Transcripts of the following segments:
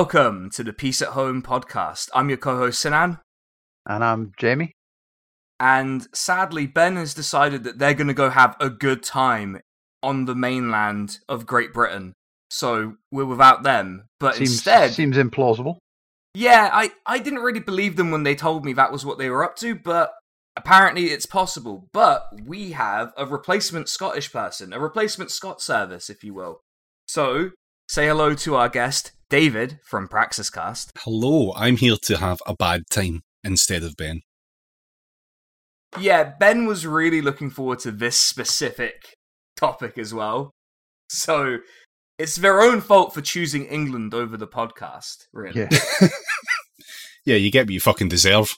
Welcome to the Peace at Home podcast. I'm your co host, Sinan. And I'm Jamie. And sadly, Ben has decided that they're going to go have a good time on the mainland of Great Britain. So we're without them. But seems, instead. Seems implausible. Yeah, I, I didn't really believe them when they told me that was what they were up to, but apparently it's possible. But we have a replacement Scottish person, a replacement Scot service, if you will. So say hello to our guest, David from Praxiscast. Hello, I'm here to have a bad time instead of Ben. Yeah, Ben was really looking forward to this specific topic as well. So it's their own fault for choosing England over the podcast, really. Yeah. yeah, you get what you fucking deserve.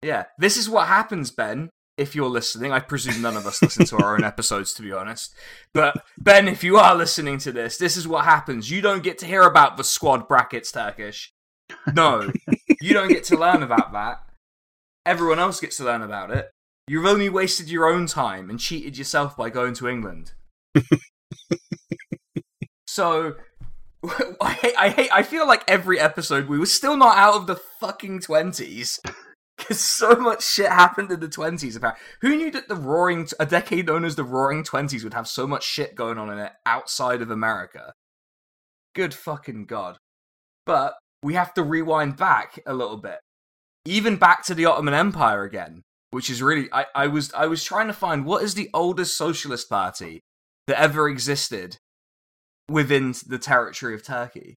Yeah, this is what happens, Ben, if you're listening. I presume none of us listen to our own episodes, to be honest. But, Ben, if you are listening to this, this is what happens. You don't get to hear about the squad brackets Turkish. No, you don't get to learn about that. Everyone else gets to learn about it. You've only wasted your own time and cheated yourself by going to England. so I hate, I hate, I feel like every episode we were still not out of the fucking twenties because so much shit happened in the twenties. About who knew that the Roaring, a decade known as the Roaring Twenties, would have so much shit going on in it outside of America. Good fucking god! But we have to rewind back a little bit, even back to the Ottoman Empire again, which is really I, I was I was trying to find what is the oldest socialist party that ever existed within the territory of Turkey.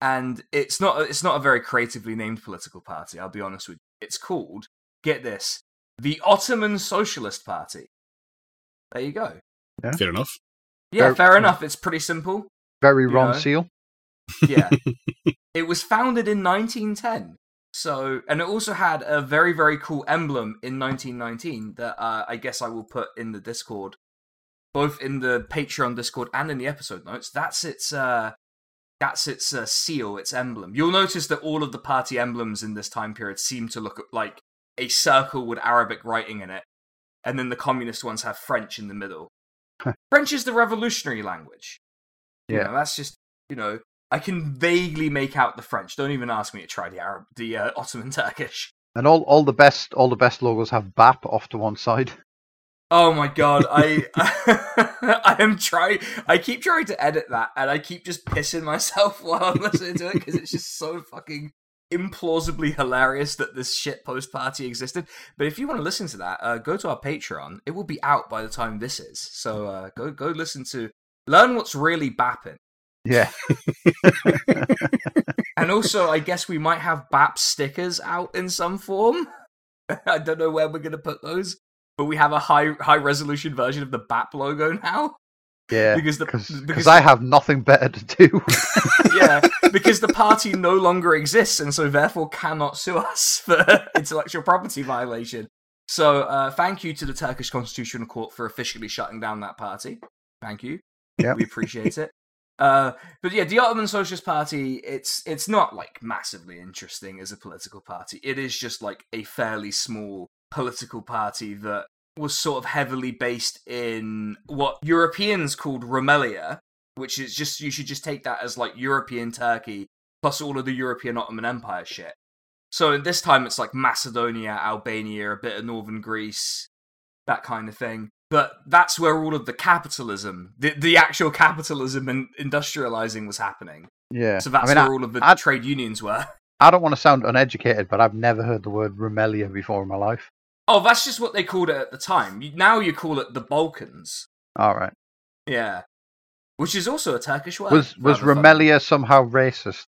And it's not it's not a very creatively named political party, I'll be honest with. It's called, get this, the Ottoman Socialist Party. There you go. Yeah. Fair enough. Yeah, Very- fair enough. It's pretty simple. Very You Ron know? Seal. Yeah. it was founded in 1910. So, and it also had a very, very cool emblem in 1919 that uh, I guess I will put in the Discord, both in the Patreon Discord and in the episode notes. That's its, uh, that's its uh, seal, its emblem. You'll notice that all of the party emblems in this time period seem to look like a circle with Arabic writing in it, and then the communist ones have French in the middle. French is the revolutionary language. You Yeah. know, that's just you know I can vaguely make out the French. Don't even ask me to try the Arab, the uh, Ottoman Turkish. And all, all the best all the best logos have BAP off to one side. Oh my god, I I am trying. I keep trying to edit that, and I keep just pissing myself while I'm listening to it because it's just so fucking implausibly hilarious that this shit post party existed. But if you want to listen to that, uh, go to our Patreon. It will be out by the time this is. So uh, go go listen to learn what's really bapping. Yeah. And also, I guess we might have BAP stickers out in some form. I don't know where we're going to put those, but we have a high high resolution version of the BAP logo now. Yeah. Because the- because because I have nothing better to do. yeah, because the party no longer exists, and so therefore cannot sue us for intellectual property violation. So, uh, thank you to the Turkish Constitutional Court for officially shutting down that party. Thank you. Yep. we appreciate it. Uh, but yeah, the Ottoman Socialist Party, it's it's not like massively interesting as a political party. It is just like a fairly small political party that was sort of heavily based in what Europeans called Rumelia, which is just you should just take that as like European Turkey plus all of the European Ottoman Empire shit. So this time it's like Macedonia, Albania, a bit of northern Greece, that kind of thing. But that's where all of the capitalism, the, the actual capitalism and industrializing was happening. yeah. So that's I mean, where I, all of the I- trade unions were. I don't want to sound uneducated, but I've never heard the word Rumelia before in my life. Oh, that's just what they called it at the time. You- Now you call it the Balkans. All right. Yeah. Which is also a Turkish word. Was was fun. Somehow racist?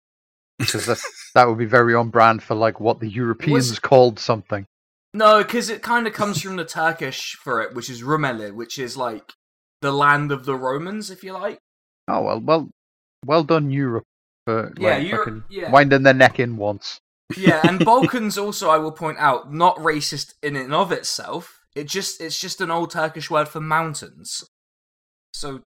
Because that, that would be very on brand for like what the Europeans called something. No, because it kind of comes from the Turkish for it, which is Rumeli, which is like the land of the Romans, if you like. Oh well, well, well done, Europe. For, Yeah, like, Europe- yeah. winding their neck in once. Yeah, and Balkans also, I will point out, not racist in and of itself. It just it's just an old Turkish word for mountains. So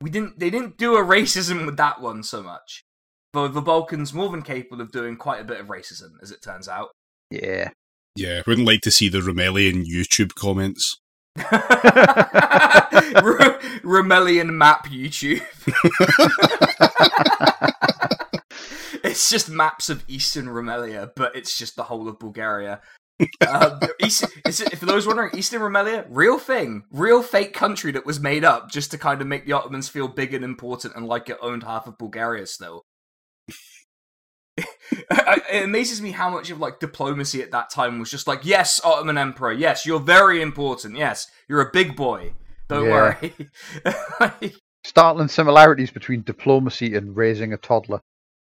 we didn't they didn't do a racism with that one so much. Though the Balkans more than capable of doing quite a bit of racism, as it turns out. Yeah. Yeah, wouldn't like to see the Rumelian YouTube comments. R- Rumelian map YouTube. it's just maps of Eastern Rumelia, but it's just the whole of Bulgaria. um, East, is it, for those wondering, Eastern Rumelia, real thing, real fake country that was made up just to kind of make the Ottomans feel big and important and like it owned half of Bulgaria still. it amazes me how much of like diplomacy at that time was just like, yes, Ottoman Emperor, yes, you're very important, yes, you're a big boy. Don't Yeah. worry. Like, Startling similarities between diplomacy and raising a toddler.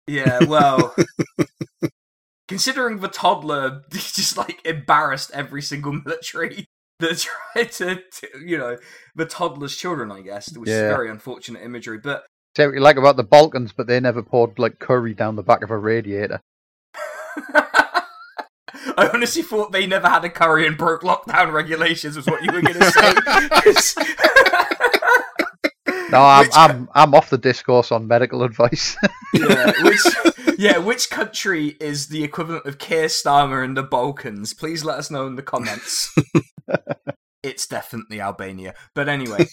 Yeah, well, considering the toddler just like embarrassed every single military that tried to, to you know, the toddler's children, I guess, which is very unfortunate imagery. But Say what you like about the Balkans, but they never poured like curry down the back of a radiator. I honestly thought they never had a curry and broke lockdown regulations, was what you were going to say. No, I'm Which- I'm I'm off the discourse on medical advice. yeah, which yeah, which country is the equivalent of Keir Starmer in the Balkans? Please let us know in the comments. it's definitely Albania. But anyway.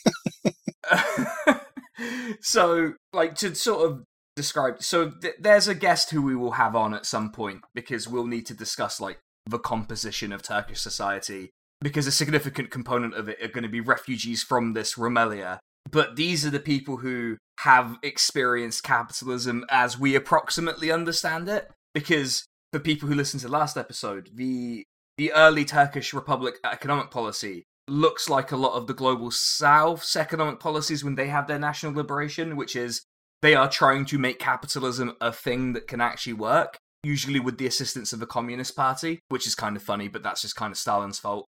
so, like to sort of describe so th- there's a guest who we will have on at some point because we'll need to discuss like the composition of Turkish society because a significant component of it are going to be refugees from this Rumelia but these are the people who have experienced capitalism as we approximately understand it because for people who listened to the last episode the the early turkish republic economic policy looks like a lot of the global south's economic policies when they have their national liberation which is they are trying to make capitalism a thing that can actually work usually with the assistance of the communist party which is kind of funny but that's just kind of stalin's fault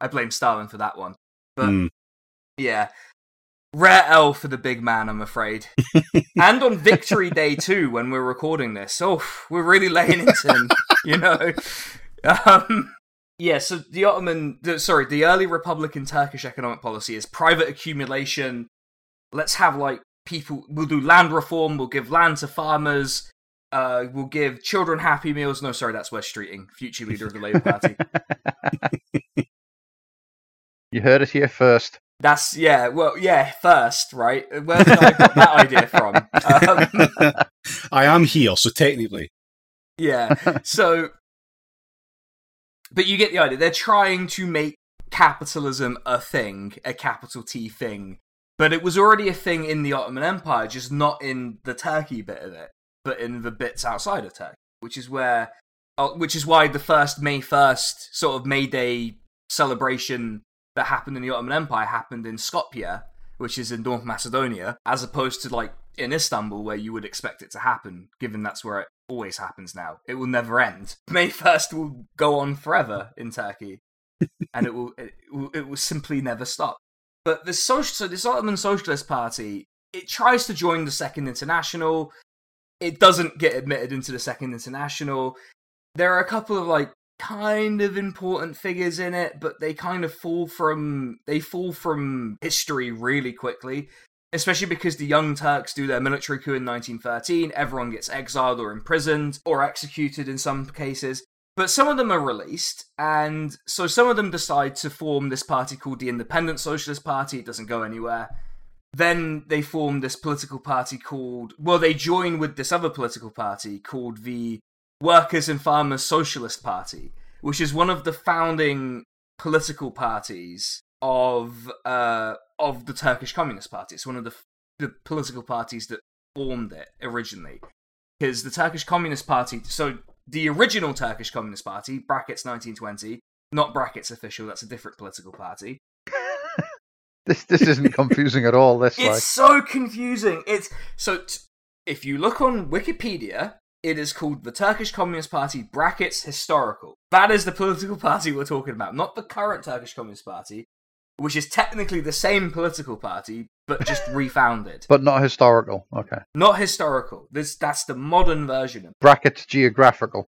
i blame stalin for that one but Mm. yeah. Rare L for the big man, I'm afraid. and on Victory Day too, when we're recording this. Oh, we're really laying into him, you know. Um, yeah, so the Ottoman, the, sorry, the early Republican Turkish economic policy is private accumulation. Let's have like people. We'll do land reform. We'll give land to farmers. Uh, we'll give children happy meals. No, sorry, that's Wes Streeting, future leader of the Labour Party. you heard it here first. That's yeah. Well, yeah. First, right? Where did I get that idea from? Um, I am here, so technically. yeah. So, but you get the idea. They're trying to make capitalism a thing, a capital T thing. But it was already a thing in the Ottoman Empire, just not in the Turkey bit of it, but in the bits outside of Turkey, which is where, uh, which is why the first May first sort of May Day celebration that happened in the Ottoman Empire happened in Skopje, which is in North Macedonia, as opposed to like in Istanbul, where you would expect it to happen, given that's where it always happens now. It will never end. May 1st will go on forever in Turkey, and it will, it will, it will simply never stop. But the social, so this Ottoman Socialist Party, it tries to join the Second International. It doesn't get admitted into the Second International. There are a couple of like kind of important figures in it, but they kind of fall from they fall from history really quickly. Especially because the Young Turks do their military coup in 1913, everyone gets exiled or imprisoned or executed in some cases. But some of them are released, and so some of them decide to form this party called the Independent Socialist Party. It doesn't go anywhere. Then they form this political party called, well, they join with this other political party called the Workers and Farmers Socialist Party, which is one of the founding political parties of uh, of the Turkish Communist Party. It's one of the the political parties that formed it originally, because the Turkish Communist Party. So the original Turkish Communist Party (brackets 1920), not brackets official. That's a different political party. This this isn't confusing at all. This It's so confusing. It's so t- if you look on Wikipedia, it is called the Turkish Communist Party brackets historical. That is the political party we're talking about, not the current Turkish Communist Party, which is technically the same political party but just refounded. but not historical. Okay. Not historical. This that's the modern version of Brackets geographical.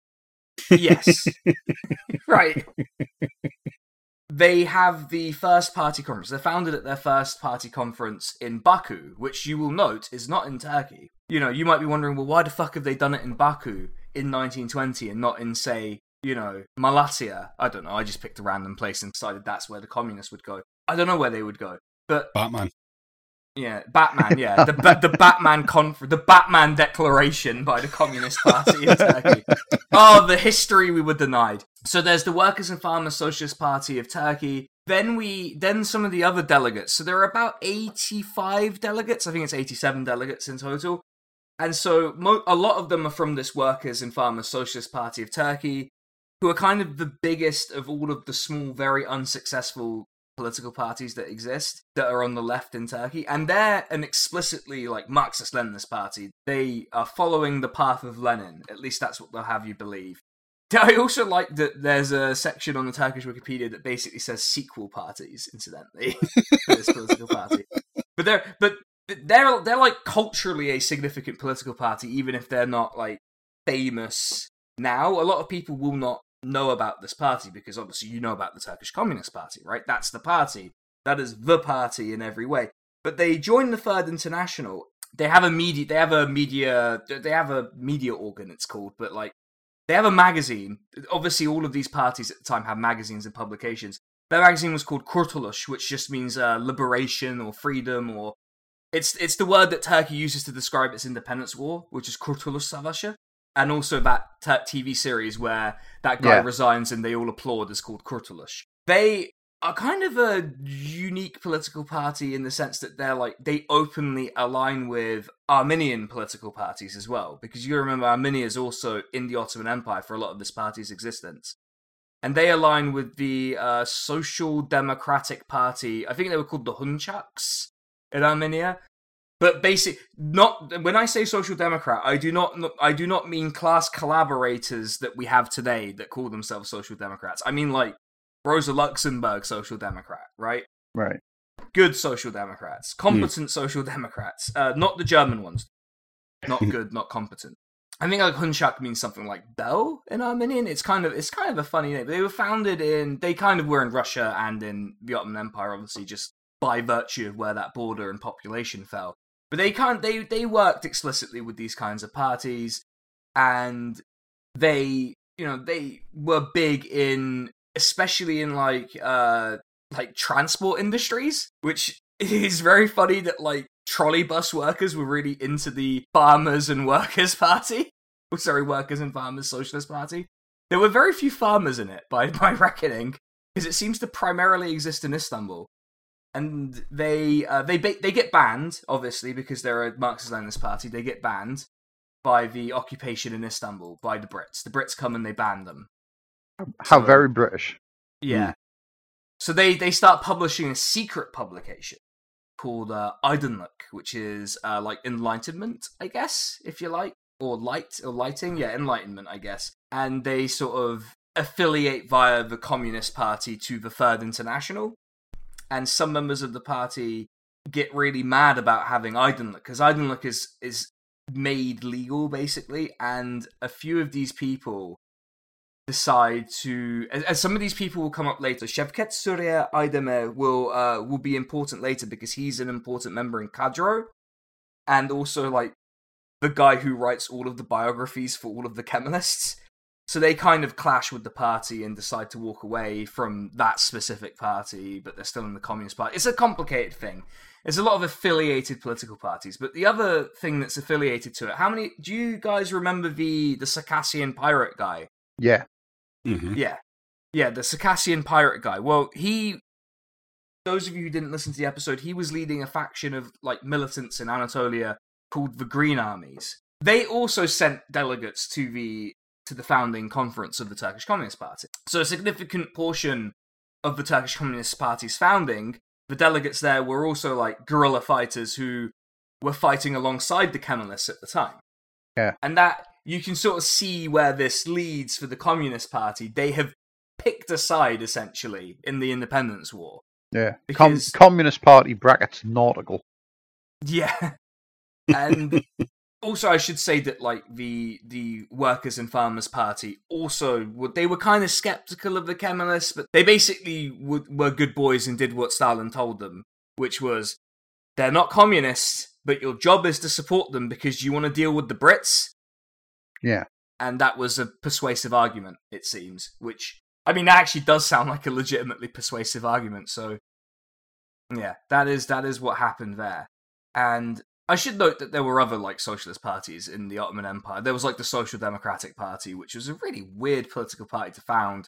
Yes. right. They have the first party conference. They're founded at their first party conference in Baku, which you will note is not in Turkey. You know, you might be wondering, well, why the fuck have they done it in Baku in 1920 and not in, say, you know, Malatya? I don't know. I just picked a random place and decided that's where the communists would go. I don't know where they would go. But Batman. Yeah, Batman. Yeah, the the Batman conf- the Batman Declaration by the Communist Party of Turkey. Oh, the history we were denied. So there's the Workers and Farmers Socialist Party of Turkey. Then we then some of the other delegates. So there are about 85 delegates. I think it's 87 delegates in total. And so mo- a lot of them are from this Workers and Farmers Socialist Party of Turkey, who are kind of the biggest of all of the small, very unsuccessful political parties that exist that are on the left in Turkey, and they're an explicitly like Marxist Leninist party. They are following the path of Lenin. At least that's what they'll have you believe. I also like that there's a section on the Turkish Wikipedia that basically says sequel parties, incidentally, this political party. But they're but they're they're like culturally a significant political party, even if they're not like famous now. A lot of people will not know about this party because obviously you know about the Turkish Communist Party, right? That's the party. That is the party in every way. But they join the Third International. They have a media. They have a media. They have a media organ. It's called, but like they have a magazine. Obviously, all of these parties at the time have magazines and publications. Their magazine was called Kurtuluş, which just means uh, liberation or freedom, or it's it's the word that Turkey uses to describe its independence war, which is Kurtuluş Savaşı and also that t- TV series where that guy Yeah. resigns and they all applaud is called Kurtuluş. They are kind of a unique political party in the sense that they're like they openly align with Armenian political parties as well because you remember Armenia is also in the Ottoman Empire for a lot of this party's existence. And they align with the uh, Social Democratic Party. I think they were called the Hunchaks in Armenia, but basic not when I say social democrat, I do not I do not mean class collaborators that we have today that call themselves social democrats. I mean like Rosa Luxemburg social democrat, right? Right. Good social democrats, competent social democrats, uh, not the German ones. Not good, not competent. I think like Hunchak means something like bell in Armenian. It's kind of it's kind of a funny name. They were founded in they kind of were in Russia and in the Ottoman Empire, obviously just by virtue of where that border and population fell. But they can't they they worked explicitly with these kinds of parties and they you know they were big in especially in like uh like transport industries, which is very funny that like trolley bus workers were really into the farmers and workers party. Oh, sorry, workers and farmers socialist party. There were very few farmers in it by by reckoning, because it seems to primarily exist in Istanbul. And they uh, they ba- they get banned obviously because they're a Marxist-Leninist party. They get banned by the occupation in Istanbul by the Brits. The Brits come and they ban them. How So- very British. Yeah. So they they start publishing a secret publication called uh, Aydınlık, which is uh, like enlightenment, I guess, if you like, or light or lighting. Yeah, enlightenment, I guess. And they sort of affiliate via the Communist Party to the Third International, and some members of the party get really mad about having Aydınlık because Aydınlık is is made legal basically, and a few of these people decide to and, some of these people will come up later. Şevket Süreyya Aydemir will uh will be important later because he's an important member in Kadro and also like the guy who writes all of the biographies for all of the Kemalists so they kind of clash with the party and decide to walk away from that specific party but they're still in the communist party it's a complicated thing there's a lot of affiliated political parties but the other thing that's affiliated to it how many do you guys remember the the Circassian pirate guy Yeah. hmm yeah. Yeah, the Circassian pirate guy. Well, he those of you who didn't listen to the episode, he was leading a faction of like militants in Anatolia called the Green Armies. They also sent delegates to the to the founding conference of the Turkish Communist Party. So a significant portion of the Turkish Communist Party's founding, the delegates there were also like guerrilla fighters who were fighting alongside the Kemalists at the time. Yeah. And that you can sort of see where this leads for the Communist Party. They have picked a side essentially in the independence war. Yeah. Com- Because- Communist Party brackets nautical. Yeah. And also I should say that like the the Workers and Farmers Party also would they were kind of skeptical of the Kemalists, but they basically would, were good boys and did what Stalin told them, which was they're not communists, but your job is to support them because you want to deal with the Brits. Yeah. And that was a persuasive argument, it seems, which I mean that actually does sound like a legitimately persuasive argument, so yeah, that is that is what happened there. And I should note that there were other like socialist parties in the Ottoman Empire. There was like the Social Democratic Party, which was a really weird political party to found,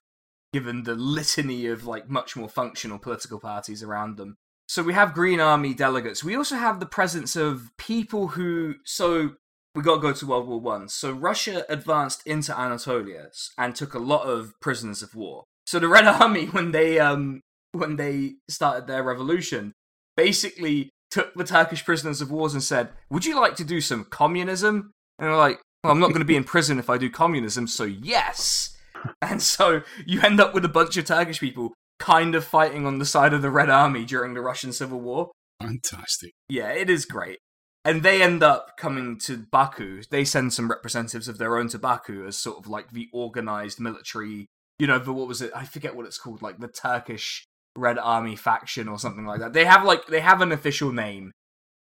given the litany of like much more functional political parties around them. So we have Green Army delegates. We also have the presence of people who. So we got to go to World War One. So Russia advanced into Anatolia and took a lot of prisoners of war. So the Red Army, when they um when they started their revolution, basically took the Turkish prisoners of wars and said, "Would you like to do some communism?" And they're like, well, "I'm not going to be in prison if I do communism, so yes." And so you end up with a bunch of Turkish people kind of fighting on the side of the Red Army during the Russian Civil War. Fantastic. Yeah, it is great. And they end up coming to Baku. They send some representatives of their own to Baku as sort of like the organized military, you know, the, what was it? I forget what it's called, like the Turkish Red Army faction or something like that. They have like they have an official name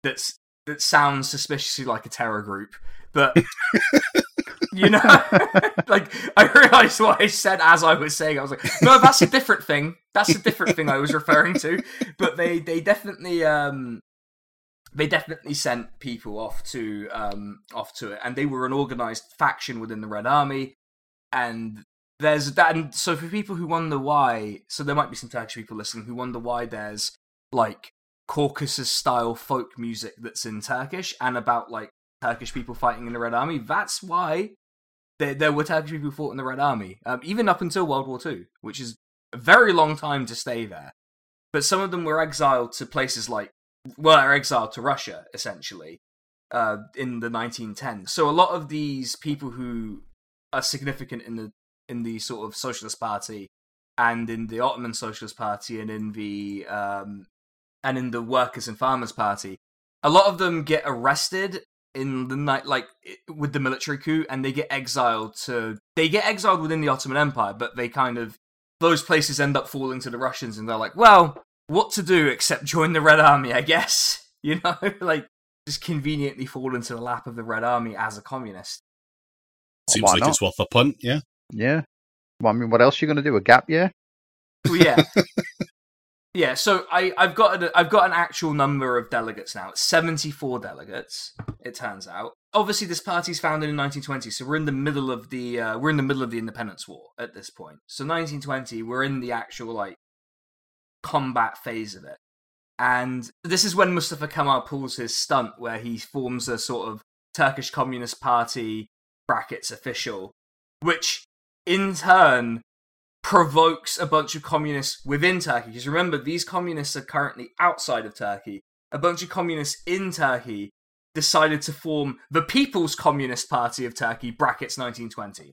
that's that sounds suspiciously like a terror group, but you know, like I realized what I said as I was saying. I was like, no, that's a different thing. That's a different thing I was referring to. But they they definitely um they definitely sent people off to um off to it, and they were an organized faction within the Red Army, and there's that. And so for people who wonder why, so there might be some Turkish people listening who wonder why there's like Caucasus style folk music that's in Turkish and about like Turkish people fighting in the Red Army. That's why there, there were Turkish people who fought in the Red Army, um, even up until World War II, which is a very long time to stay there. But some of them were exiled to places like, well, are exiled to Russia, essentially, uh, in the 1910s. So a lot of these people who are significant in the in the sort of Socialist Party and in the Ottoman Socialist Party and in the um, and in the Workers and Farmers Party, a lot of them get arrested in the night like with the military coup and they get exiled to they get exiled within the Ottoman Empire but they kind of those places end up falling to the Russians and they're like well what to do except join the Red Army I guess you know like just conveniently fall into the lap of the Red Army as a communist Seems Why like not? it's worth a punt, yeah. Yeah. Well, I mean, what else are you going to do? A gap year? well, yeah yeah so I I've got a, I've got an actual number of delegates now it's 74 delegates it turns out obviously this party's founded in 1920 so we're in the middle of the uh, we're in the middle of the independence war at this point so 1920 we're in the actual like combat phase of it and this is when mustafa kemal pulls his stunt where he forms a sort of turkish communist party brackets official which in turn provokes a bunch of communists within turkey because remember these communists are currently outside of turkey a bunch of communists in turkey decided to form the People's Communist Party of Turkey, brackets 1920.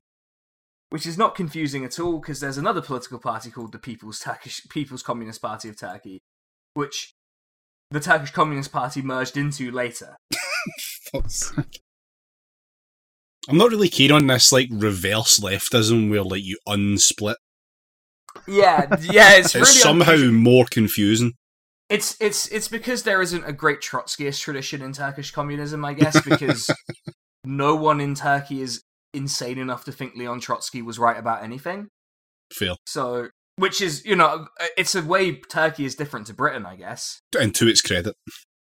Which is not confusing at all because there's another political party called the People's Turkish People's Communist Party of Turkey, which the Turkish Communist Party merged into later. I'm not really keen on this like reverse leftism where like you unsplit. Yeah, yeah, it's, It's really somehow unusual. more confusing. it's it's it's because there isn't a great Trotskyist tradition in Turkish communism, I guess, because no one in Turkey is insane enough to think Leon Trotsky was right about anything. Fair. So, which is, you know, uh, it's a way Turkey is different to Britain, I guess. And to its credit.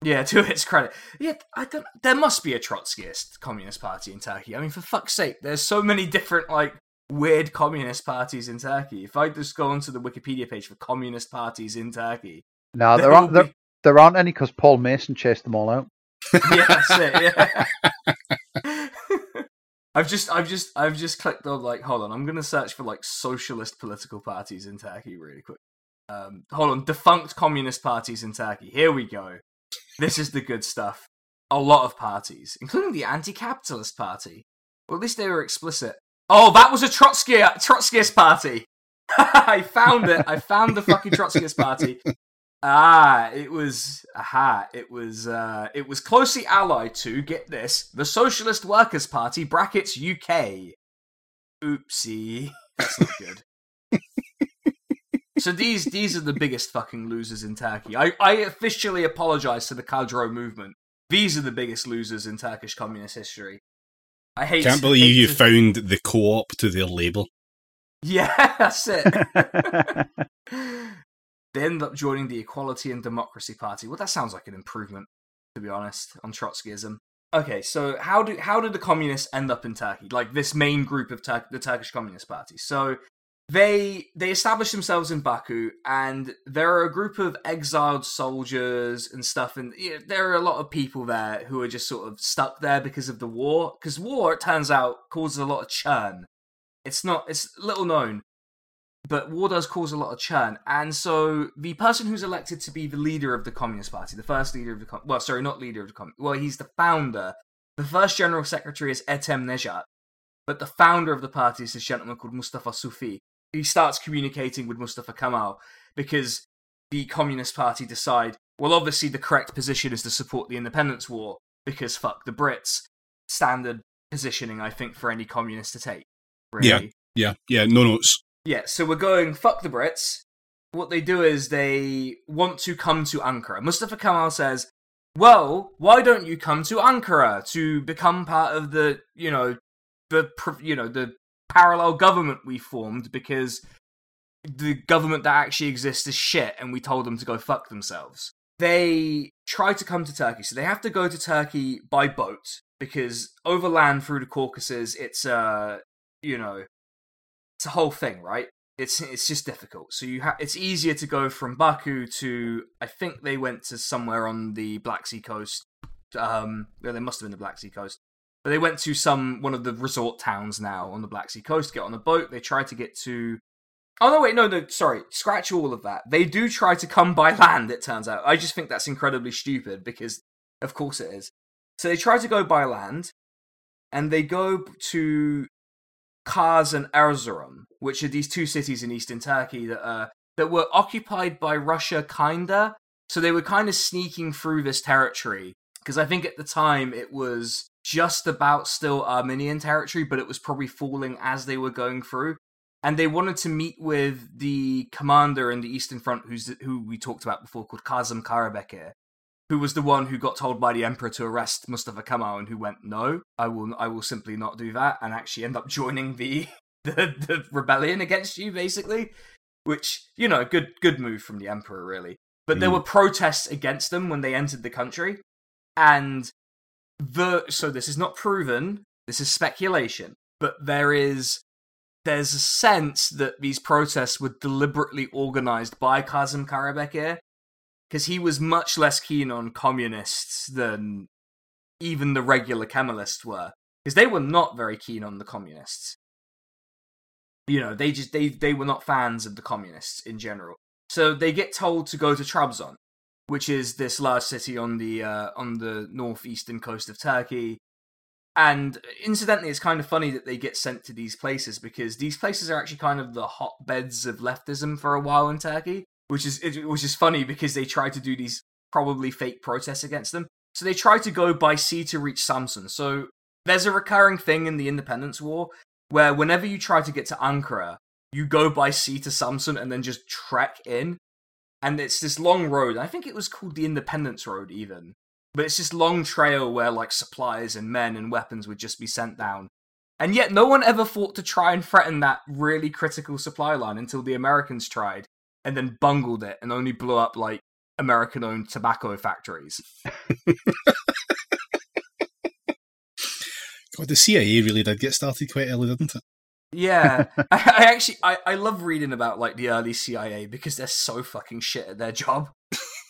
Yeah, to its credit. Yeah, I don't. There must be a Trotskyist communist party in Turkey. I mean, for fuck's sake, there's so many different like weird communist parties in Turkey. If I just go onto the Wikipedia page for communist parties in Turkey, No, there there aren't. There, there aren't any because Paul Mason chased them all out. yeah, that's it. Yeah. I've just, I've just, I've just clicked on like, hold on, I'm gonna search for like socialist political parties in Turkey really quick. Um, hold on, defunct communist parties in Turkey. Here we go. This is the good stuff. A lot of parties, including the anti-capitalist party. Well, at least they were explicit. Oh, that was a Trotsky Trotskyist party. I found it. I found the fucking Trotskyist party. Ah, it was aha, it was uh it was closely allied to, get this, the Socialist Workers' Party brackets UK. Oopsie. That's not good. so these these are the biggest fucking losers in Turkey. I, I officially apologize to the Kadro movement. These are the biggest losers in Turkish communist history. I hate Can't believe hate you to- found the co-op to their label. Yeah, that's it. they end up joining the Equality and Democracy Party. Well, that sounds like an improvement, to be honest, on Trotskyism. Okay, so how do how did the communists end up in Turkey? Like this main group of Tur- the Turkish Communist Party. So they they established themselves in Baku, and there are a group of exiled soldiers and stuff, and you know, there are a lot of people there who are just sort of stuck there because of the war. Because war, it turns out, causes a lot of churn. It's not it's little known, but war does cause a lot of churn. And so the person who's elected to be the leader of the Communist Party, the first leader of the Com- well, sorry, not leader of the Com- well, he's the founder. The first general secretary is Etem Nejat, but the founder of the party is this gentleman called Mustafa Sufi. He starts communicating with Mustafa Kemal because the Communist Party decide, well, obviously the correct position is to support the independence war because fuck the Brits. Standard positioning, I think, for any communist to take. Really. Yeah, yeah, no notes. Yeah, so we're going fuck the Brits. What they do is they want to come to Ankara. Mustafa Kemal says, "Well, why don't you come to Ankara to become part of the, you know, the you know, the parallel government we formed because the government that actually exists is shit and we told them to go fuck themselves." They try to come to Turkey, so they have to go to Turkey by boat because overland through the Caucasus, it's uh, you know, it's a whole thing, right? It's it's just difficult. So you have it's easier to go from Baku to I think they went to somewhere on the Black Sea coast. Um, well, they must have been the Black Sea coast, they went to some one of the resort towns now on the Black Sea coast. Get on a boat. They tried to get to. Oh no! Wait, no, no. Sorry, scratch all of that. They do try to come by land. It turns out. I just think that's incredibly stupid because, of course, it is. So they try to go by land, and they go to Kars and Erzurum, which are these two cities in eastern Turkey that are that were occupied by Russia, kinda. So they were kind of sneaking through this territory because I think at the time it was just about still Armenian territory, but it was probably falling as they were going through. And they wanted to meet with the commander in the Eastern Front, who's who we talked about before, called Kazım Karabekir, who was the one who got told by the emperor to arrest Mustafa Kemal, and who went, "No, I will, I will simply not do that," and actually end up joining the the, the rebellion against you, basically. Which you know, good good move from the emperor, really. But there Mm. were protests against them when they entered the country, and the so this is not proven. This is speculation, but there is there's a sense that these protests were deliberately organized by Kazim Karabekir because he was much less keen on communists than even the regular Kemalists were because they were not very keen on the communists. You know, they just they they were not fans of the communists in general. So they get told to go to Trabzon, which is this large city on the uh, on the northeastern coast of Turkey. And incidentally, it's kind of funny that they get sent to these places because these places are actually kind of the hotbeds of leftism for a while in Turkey, which is which is funny because they try to do these probably fake protests against them. So they try to go by sea to reach Samsun. So there's a recurring thing in the independence war where whenever you try to get to Ankara, you go by sea to Samsun and then just trek in. And it's this long road. I think it was called the Independence Road, even. But it's this long trail where like supplies and men and weapons would just be sent down. And yet no one ever thought to try and threaten that really critical supply line until the Americans tried and then bungled it and only blew up like American owned tobacco factories. God, the CIA really did get started quite early, didn't it? Yeah, I, I actually I, I love reading about like the early CIA because they're so fucking shit at their job.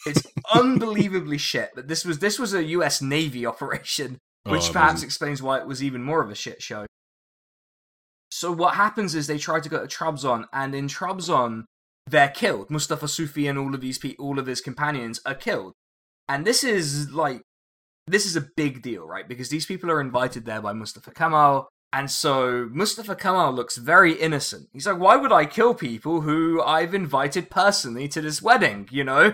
It's unbelievably shit. But this was this was a U.S. Navy operation, oh, which Oh, perhaps explains why it was even more of a shit show. So what happens is they try to go to Trabzon, and in Trabzon they're killed. Mustafa Sufi and all of these people, all of his companions are killed, and this is like this is a big deal, right? Because these people are invited there by Mustafa Kemal. And so Mustafa Kemal looks very innocent. He's like, why would I kill people who I've invited personally to this wedding? You know?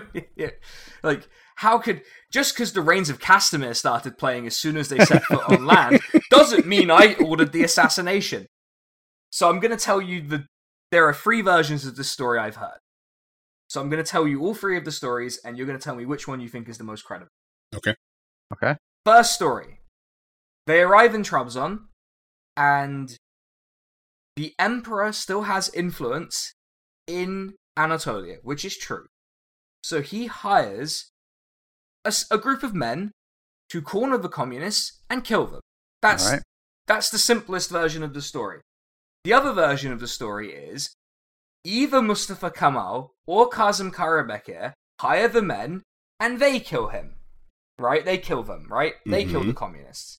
like, how could. Just because the Rains of Castamere started playing as soon as they set foot on land doesn't mean I ordered the assassination. So I'm going to tell you the. There are three versions of this story I've heard. So I'm going to tell you all three of the stories, and you're going to tell me which one you think is the most credible. Okay. Okay. First story. They arrive in Trabzon, and the emperor still has influence in Anatolia, which is true. So he hires a group of men to corner the communists and kill them. That's Alright. that's the simplest version of the story. The other version of the story is either Mustafa Kemal or Kazım Karabekir hire the men and they kill him. Right? They kill them, right? They kill the mm-hmm. communists.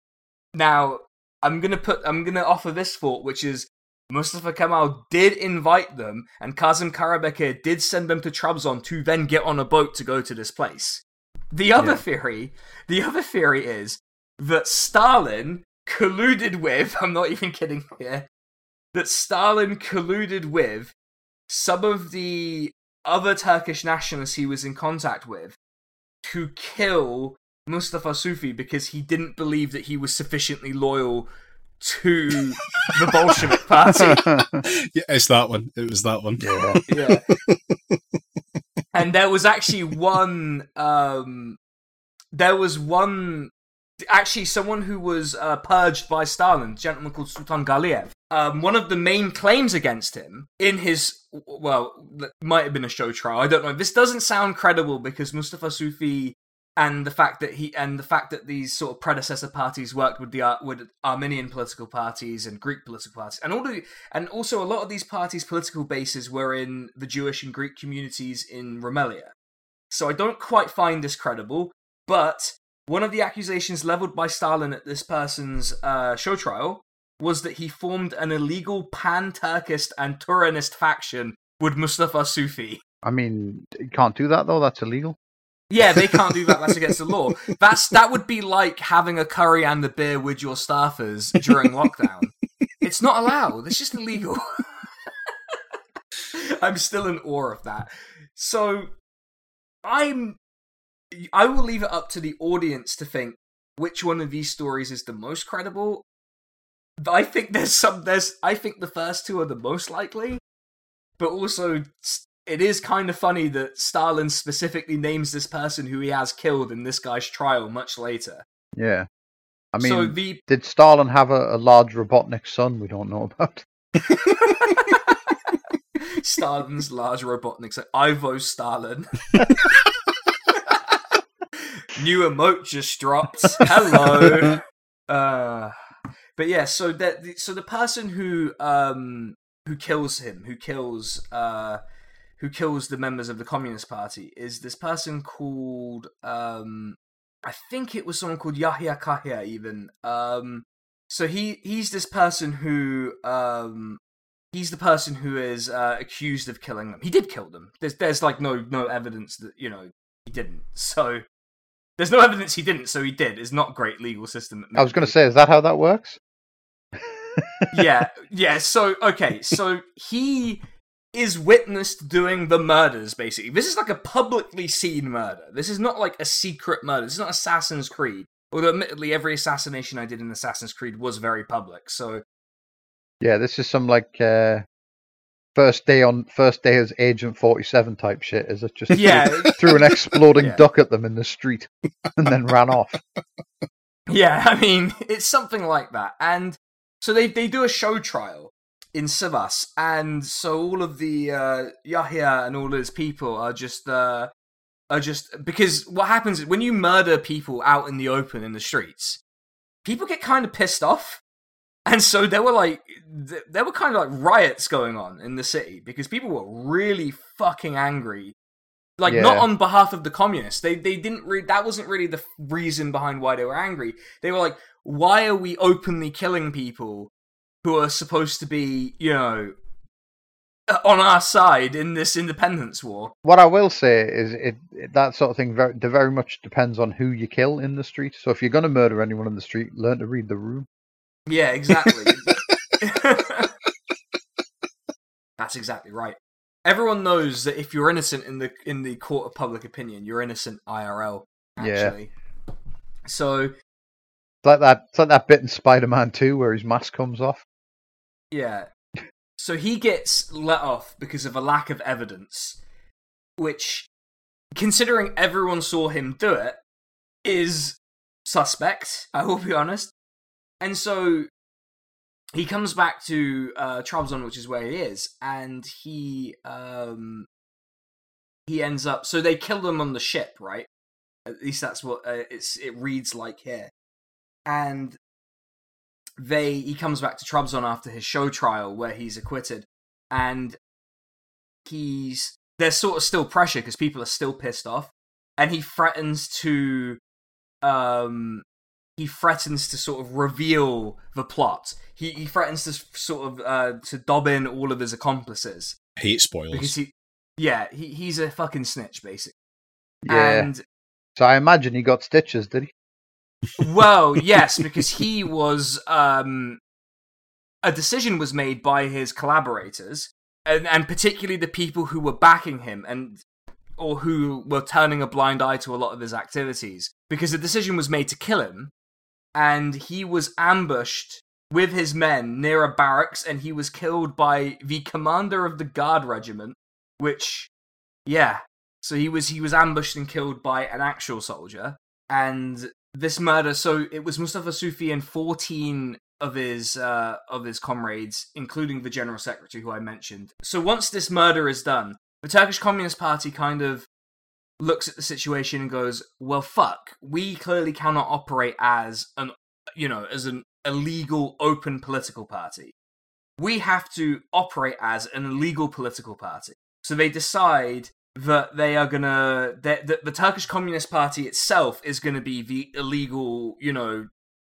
Now, I'm gonna put I'm gonna offer this thought, which is Mustafa Kemal did invite them, and Kazim Karabekir did send them to Trabzon to then get on a boat to go to this place. The other Yeah. theory, the other theory is that Stalin colluded with, I'm not even kidding here, that Stalin colluded with some of the other Turkish nationalists he was in contact with to kill Mustafa Sufi because he didn't believe that he was sufficiently loyal to the Bolshevik party. Yeah, it's that one. It was that one. yeah. yeah. and there was actually one um there was one actually someone who was uh, purged by Stalin, a gentleman called Sultan Galiev. Um, one of the main claims against him in his well, might have been a show trial. I don't know. This doesn't sound credible because Mustafa Sufi and the fact that he and the fact that these sort of predecessor parties worked with the Ar- with Armenian political parties and Greek political parties, and all the and also a lot of these parties' political bases were in the Jewish and Greek communities in Rumelia. So I don't quite find this credible, but one of the accusations leveled by Stalin at this person's uh, show trial was that he formed an illegal pan-Turkist and Turanist faction with Mustafa Sufi. I mean, you can't do that though. That's illegal. Yeah, they can't do that. That's against the law. That's that would be like having a curry and a beer with your staffers during lockdown. It's not allowed. It's just illegal. I'm still in awe of that. So I'm I will leave it up to the audience to think which one of these stories is the most credible. I think there's some there's I think the first two are the most likely, but also it is kind of funny that Stalin specifically names this person who he has killed in this guy's trial much later. Yeah. I mean, so the did Stalin have a, a large Robotnik son we don't know about? Stalin's large Robotnik, so Ivo Stalin. New emote just dropped. Hello. Uh, but yeah, so that so the person who um who kills him, who kills uh who kills the members of the Communist Party is this person called um I think it was someone called Yahya Kahya even. Um so he he's this person who um he's the person who is uh, accused of killing them. He did kill them. There's there's like no no evidence that you know he didn't. So there's no evidence he didn't. So he did. It's not great legal system. I was going to say, is that how that works? yeah, yeah. So okay, so he is witnessed doing the murders. Basically, this is like a publicly seen murder. This is not like a secret murder. This is not Assassin's Creed. Although, admittedly, every assassination I did in Assassin's Creed was very public. So Yeah, this is some like uh, first day on first day as Agent Forty Seven type shit. Is it just yeah, threw an exploding Yeah. duck at them in the street and then ran off? Yeah, I mean, it's something like that. And so they they do a show trial in Sivas, and so all of the uh, Yahya and all his people are just uh, are just because what happens is when you murder people out in the open in the streets, people get kind of pissed off. And so there were like th- there were kind of like riots going on in the city because people were really fucking angry like not on behalf of the communists. They they didn't re- that wasn't really the f- reason behind why they were angry. They were like, why are we openly killing people who are supposed to be, you know, on our side in this independence war? What I will say is, it, it that sort of thing very, very much depends on who you kill in the street. So if you're going to murder anyone in the street, learn to read the room. Yeah, exactly. That's exactly right. Everyone knows that if you're innocent in the in the court of public opinion, you're innocent IRL. Yeah. So It's like that. It's like that bit in Spider-Man Two where his mask comes off. Yeah. So he gets let off because of a lack of evidence, which, considering everyone saw him do it, is suspect. I will be honest. And so he comes back to uh, Trabzon, which is where he is, and he um he ends up. So they kill him on the ship, right? At least that's what uh, it's it reads like here. And they he comes back to Trabzon after his show trial where he's acquitted, and he's there's sort of still pressure because people are still pissed off, and he threatens to um he threatens to sort of reveal the plot. He he threatens to sort of uh to dob in all of his accomplices Hate spoilers. because he yeah he he's a fucking snitch basically. Yeah. And So I imagine he got stitches, did he? Well, yes, because he was um a decision was made by his collaborators and and particularly the people who were backing him and or who were turning a blind eye to a lot of his activities because the decision was made to kill him and he was ambushed with his men near a barracks and he was killed by the commander of the guard regiment which yeah so he was he was ambushed and killed by an actual soldier and this murder so it was mustafa sufi and 14 of his uh of his comrades including the general secretary who i mentioned. So once this murder is done the turkish communist party kind of looks at the situation and goes well fuck we clearly cannot operate as an you know as an illegal open political party. We have to operate as an illegal political party. So they decide that they are gonna that the, Turkish Communist Party itself is gonna be the illegal, you know,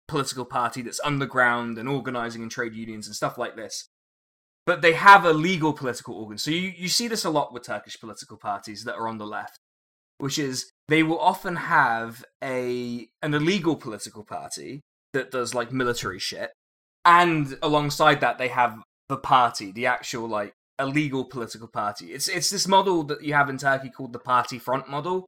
political party that's underground and organizing in trade unions and stuff like this. But they have a legal political organ. So you, you see this a lot with Turkish political parties that are on the left, which is they will often have a an illegal political party that does like military shit. And alongside that they have the party, the actual like a legal political party. It's it's this model that you have in Turkey called the party front model,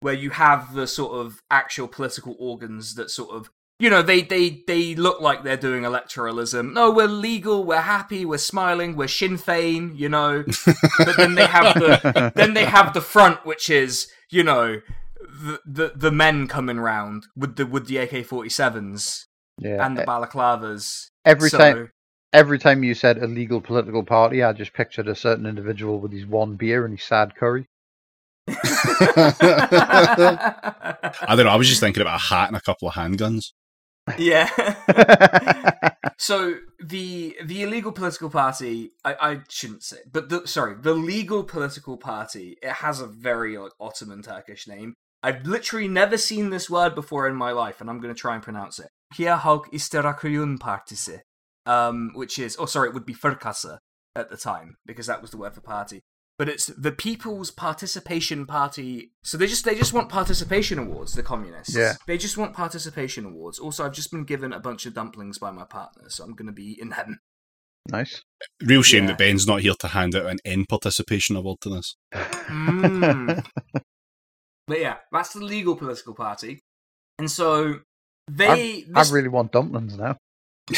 where you have the sort of actual political organs that sort of you know they they they look like they're doing electoralism. No, we're legal, we're happy, we're smiling, we're Sinn Fein, you know. but then they have the then they have the front, which is you know the the, the men coming round with the with the AK forty sevens Yeah. and the E- balaclavas. Every So- time, every time you said illegal political party, I just pictured a certain individual with his one beer and his sad curry. I don't know. I was just thinking about a hat and a couple of handguns. yeah. so the the illegal political party, I, I shouldn't say, but the sorry, the legal political party. It has a very like Ottoman Turkish name. I've literally never seen this word before in my life, and I'm going to try and pronounce it. Kia Halk İstihrakıyın Partisi, um, which is, oh sorry, it would be Fırkası at the time because that was the word for party. But it's the People's Participation Party. So they just they just want participation awards. The communists. Yeah. They just want participation awards. Also, I've just been given a bunch of dumplings by my partner, so I'm going to be in them. Nice. Real shame Yeah. that Ben's not here to hand out an end participation award to this. Mm. but yeah, that's the legal political party, and so they. I this- really want dumplings now.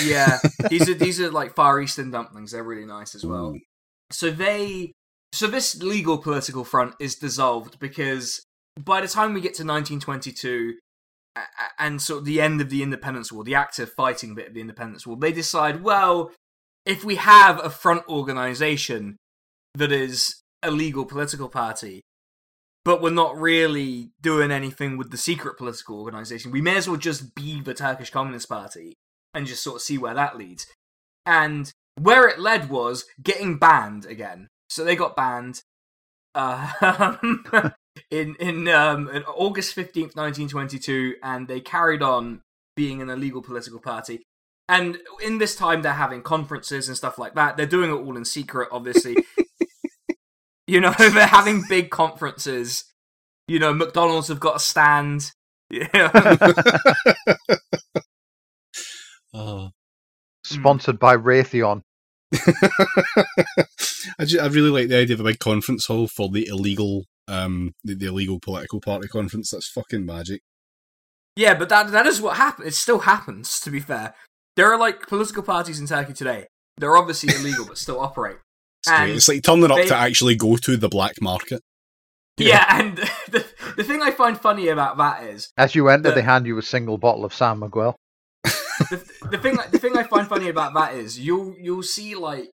Yeah, these are these are like Far Eastern dumplings. They're really nice as well. Ooh. So they, so this legal political front is dissolved because by the time we get to 1922 a- a- and sort of the end of the Independence War, the active fighting bit of the Independence War, they decide, well, if we have a front organization that is a legal political party, but we're not really doing anything with the secret political organization, we may as well just be the Turkish Communist Party and just sort of see where that leads. And where it led was getting banned again. So they got banned uh, in in um, in August fifteenth, nineteen twenty two, and they carried on being an illegal political party. And in this time, they're having conferences and stuff like that. They're doing it all in secret, obviously. you know, they're having big conferences. You know, McDonald's have got a stand. Yeah. Oh. Sponsored by Raytheon. I, ju- I really like the idea of a big conference hall for the illegal, um, the, the illegal political party conference. That's fucking magic. Yeah, but that that is what happens. It still happens. To be fair, there are like political parties in Turkey today. They're obviously illegal, but still operate. It's. And it's like turning up to actually go to the black market. Yeah, and the the thing I find funny about that is As you enter, The- they hand you a single bottle of San Miguel. The, the thing the thing I find funny about that is you'll you'll see like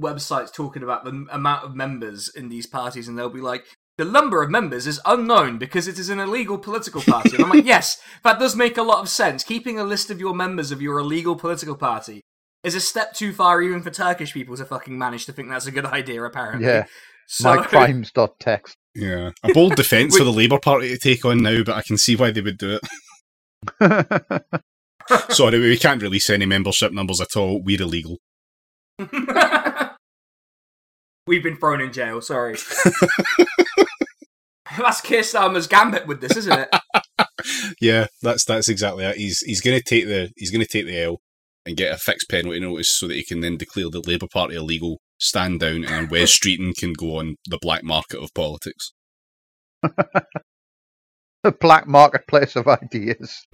websites talking about the amount of members in these parties, and they'll be like, the number of members is unknown because it is an illegal political party. And I'm like, yes, that does make a lot of sense. Keeping a list of your members of your illegal political party is a step too far even for Turkish people to fucking manage to think that's a good idea, apparently. Yeah. So, My crimes dot text. Yeah, a bold defence for the Labour Party to take on now, but I can see why they would do it. Sorry, we can't release any membership numbers at all. We're illegal. We've been thrown in jail, sorry. that's Keir Starmer's gambit with this, isn't it? Yeah, that's that's exactly it. He's he's going to take the he's going to take the L and get a fixed penalty notice so that he can then declare the Labour Party illegal, stand down, and Wes Streeting can go on the black market of politics. the black marketplace of ideas.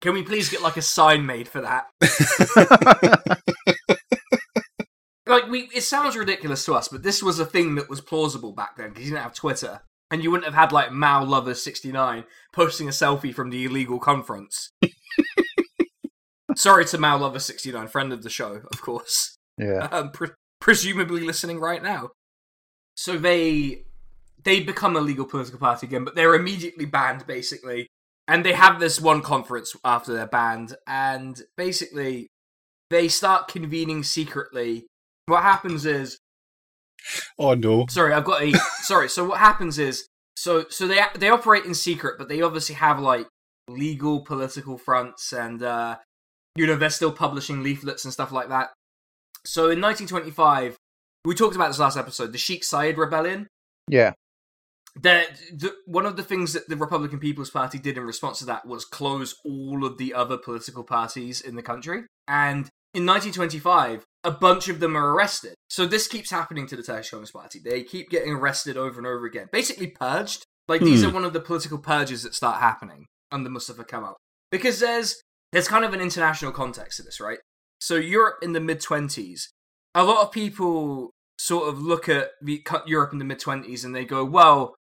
Can we please get like a sign made for that? like we it sounds ridiculous to us, but this was a thing that was plausible back then because you didn't have Twitter. And you wouldn't have had like Mao Lover sixty nine posting a selfie from the illegal conference. Sorry to Mao Lover sixty nine, friend of the show, of course. yeah. Um, pre- presumably listening right now. So they they become a legal political party again, but they're immediately banned basically. And they have this one conference after they're banned, and basically they start convening secretly. What happens is Oh no! sorry, I've got a sorry. So what happens is so so they they operate in secret, but they obviously have like legal political fronts, and uh, you know they're still publishing leaflets and stuff like that. So in 1925, we talked about this last episode, the Sheikh Said rebellion. Yeah. The, the, one of the things that the Republican People's Party did in response to that was close all of the other political parties in the country. And in 1925, a bunch of them are arrested. So this keeps happening to the Turkish Communist Party. They keep getting arrested over and over again, basically purged. Like these Hmm. are one of the political purges that start happening under Mustafa Kemal because there's there's kind of an international context to this, right? So Europe in the mid 20s, a lot of people sort of look at the Europe in the mid 20s and they go, well,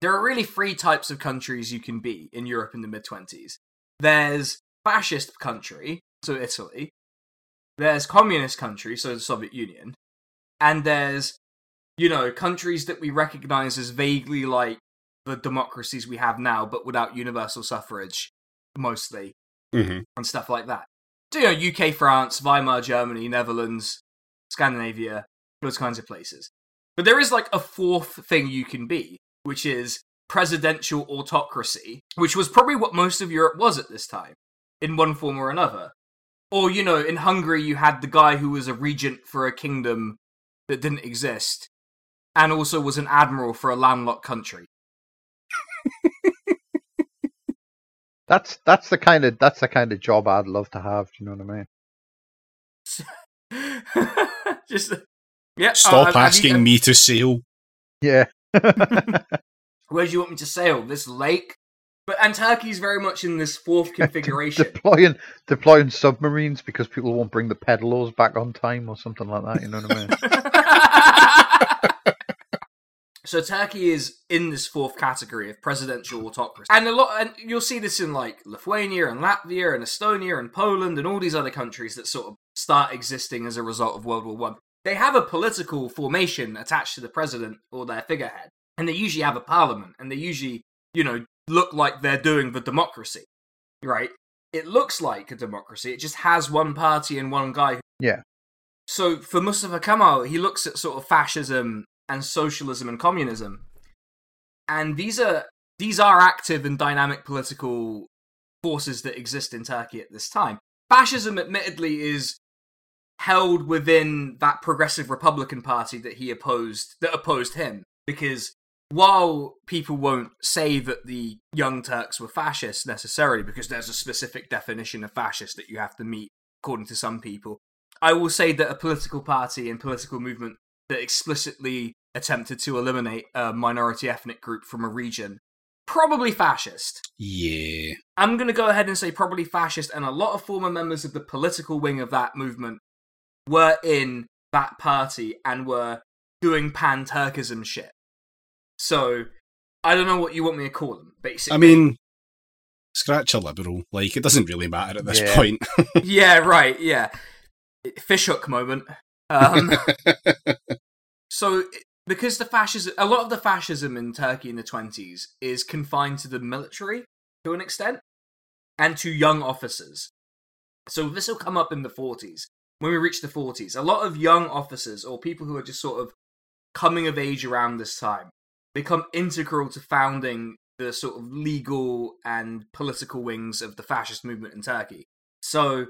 there are really three types of countries you can be in Europe in the mid 20s. There's fascist country, so Italy. There's communist country, so the Soviet Union. And there's, you know, countries that we recognize as vaguely like the democracies we have now, but without universal suffrage, mostly, hmm and stuff like that. So, you know, UK, France, Weimar, Germany, Netherlands, Scandinavia, those kinds of places. But there is like a fourth thing you can be, which is presidential autocracy, which was probably what most of Europe was at this time, in one form or another. Or, you know, in Hungary, you had the guy who was a regent for a kingdom that didn't exist, and also was an admiral for a landlocked country. That's that's the kind of that's the kind of job I'd love to have. Do you know what I mean? Just, yeah. Stop uh, have you- asking me to sail. Yeah. Where do you want me to sail? This lake? But and Turkey's very much in this fourth configuration. deploying deploying submarines because people won't bring the pedals back on time or something like that. You know what I mean? so Turkey is in this fourth category of presidential autocracy, and a lot, and you'll see this in like Lithuania and Latvia and Estonia and Poland and all these other countries that sort of start existing as a result of World War One. They have a political formation attached to the president or their figurehead, and they usually have a parliament, and they usually, you know, look like they're doing the democracy, right? It looks like a democracy. It just has one party and one guy. Yeah. So for Mustafa Kemal, he looks at sort of fascism and socialism and communism, and these are these are active and dynamic political forces that exist in Turkey at this time. Fascism, admittedly, is held within that progressive Republican Party that he opposed, that opposed him, because while people won't say that the Young Turks were fascists necessarily, because there's a specific definition of fascist that you have to meet according to some people, I will say that a political party and political movement that explicitly attempted to eliminate a minority ethnic group from a region probably fascist. Yeah. I'm going to go ahead and say probably fascist, and a lot of former members of the political wing of that movement were in that party and were doing pan Turkism shit. So, I don't know what you want me to call them, basically. I mean, scratch a liberal. Like, it doesn't really matter at this Yeah. point. yeah, right, yeah. fishhook moment. Um, so because the fascism, a lot of the fascism in Turkey in the twenties is confined to the military to an extent, and to young officers. So this will come up in the forties when we reach the forties. A lot of young officers or people who are just sort of coming of age around this time become integral to founding the sort of legal and political wings of the fascist movement in Turkey. So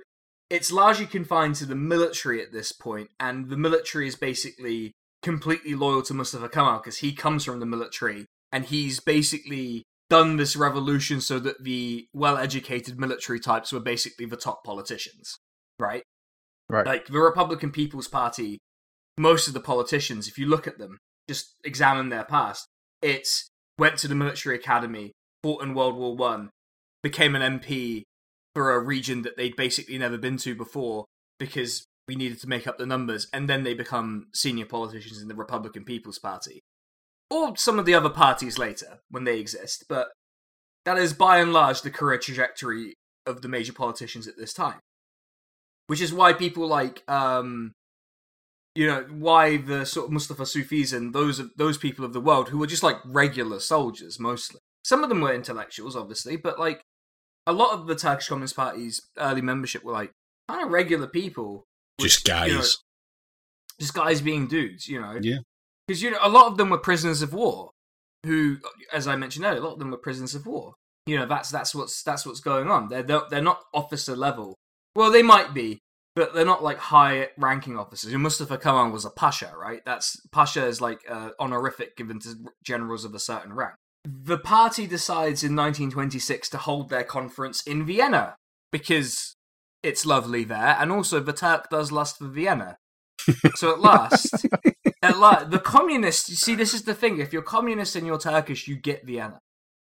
it's largely confined to the military at this point, and the military is basically completely loyal to Mustafa Kemal because he comes from the military and he's basically done this revolution so that the well-educated military types were basically the top politicians, right? Right. Like the Republican People's Party, most of the politicians, if you look at them, just examine their past, it's went to the military academy, fought in World War One, became an MP for a region that they'd basically never been to before because we needed to make up the numbers, and then they become senior politicians in the Republican People's Party. Or some of the other parties later, when they exist, but that is by and large the career trajectory of the major politicians at this time. Which is why people like um you know, why the sort of Mustafa Sufis and those those people of the world who were just like regular soldiers mostly. Some of them were intellectuals, obviously, but like a lot of the Turkish Communist Party's early membership were like kind of regular people Just guys. you know, just guys being dudes, you know. Yeah. Because you know, a lot of them were prisoners of war, who, as I mentioned earlier, a lot of them were prisoners of war. You know, that's that's what's that's what's going on. They're they're, they're not officer level. Well, they might be, but they're not like high ranking officers. Mustafa Kemal was a pasha, right? That's pasha is like uh, honorific given to generals of a certain rank. The party decides in 1926 to hold their conference in Vienna because it's lovely there, and also the Turk does lust for Vienna. so at last, at last, the communists. You see, this is the thing: if you're communist and you're Turkish, you get Vienna.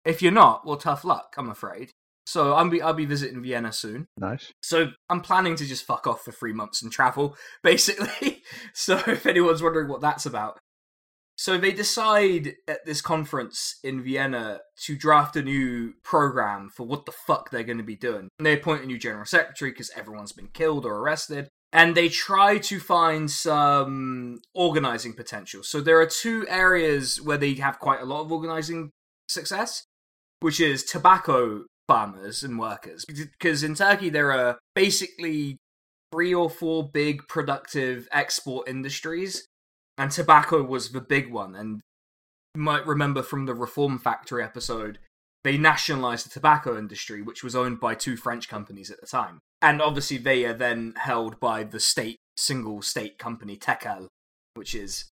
If you're not, well, tough luck. I'm afraid. So I'm be I'll be visiting Vienna soon. Nice. So I'm planning to just fuck off for three months and travel, basically. so if anyone's wondering what that's about. So they decide at this conference in Vienna to draft a new program for what the fuck they're going to be doing. And they appoint a new general secretary because everyone's been killed or arrested. And they try to find some organizing potential. So there are two areas where they have quite a lot of organizing success, which is tobacco farmers and workers. Because in Turkey, there are basically three or four big productive export industries, and tobacco was the big one. And you might remember from the Reform Factory episode, they nationalized the tobacco industry, which was owned by two French companies at the time. And obviously, they are then held by the state, single state company, Tekel, which is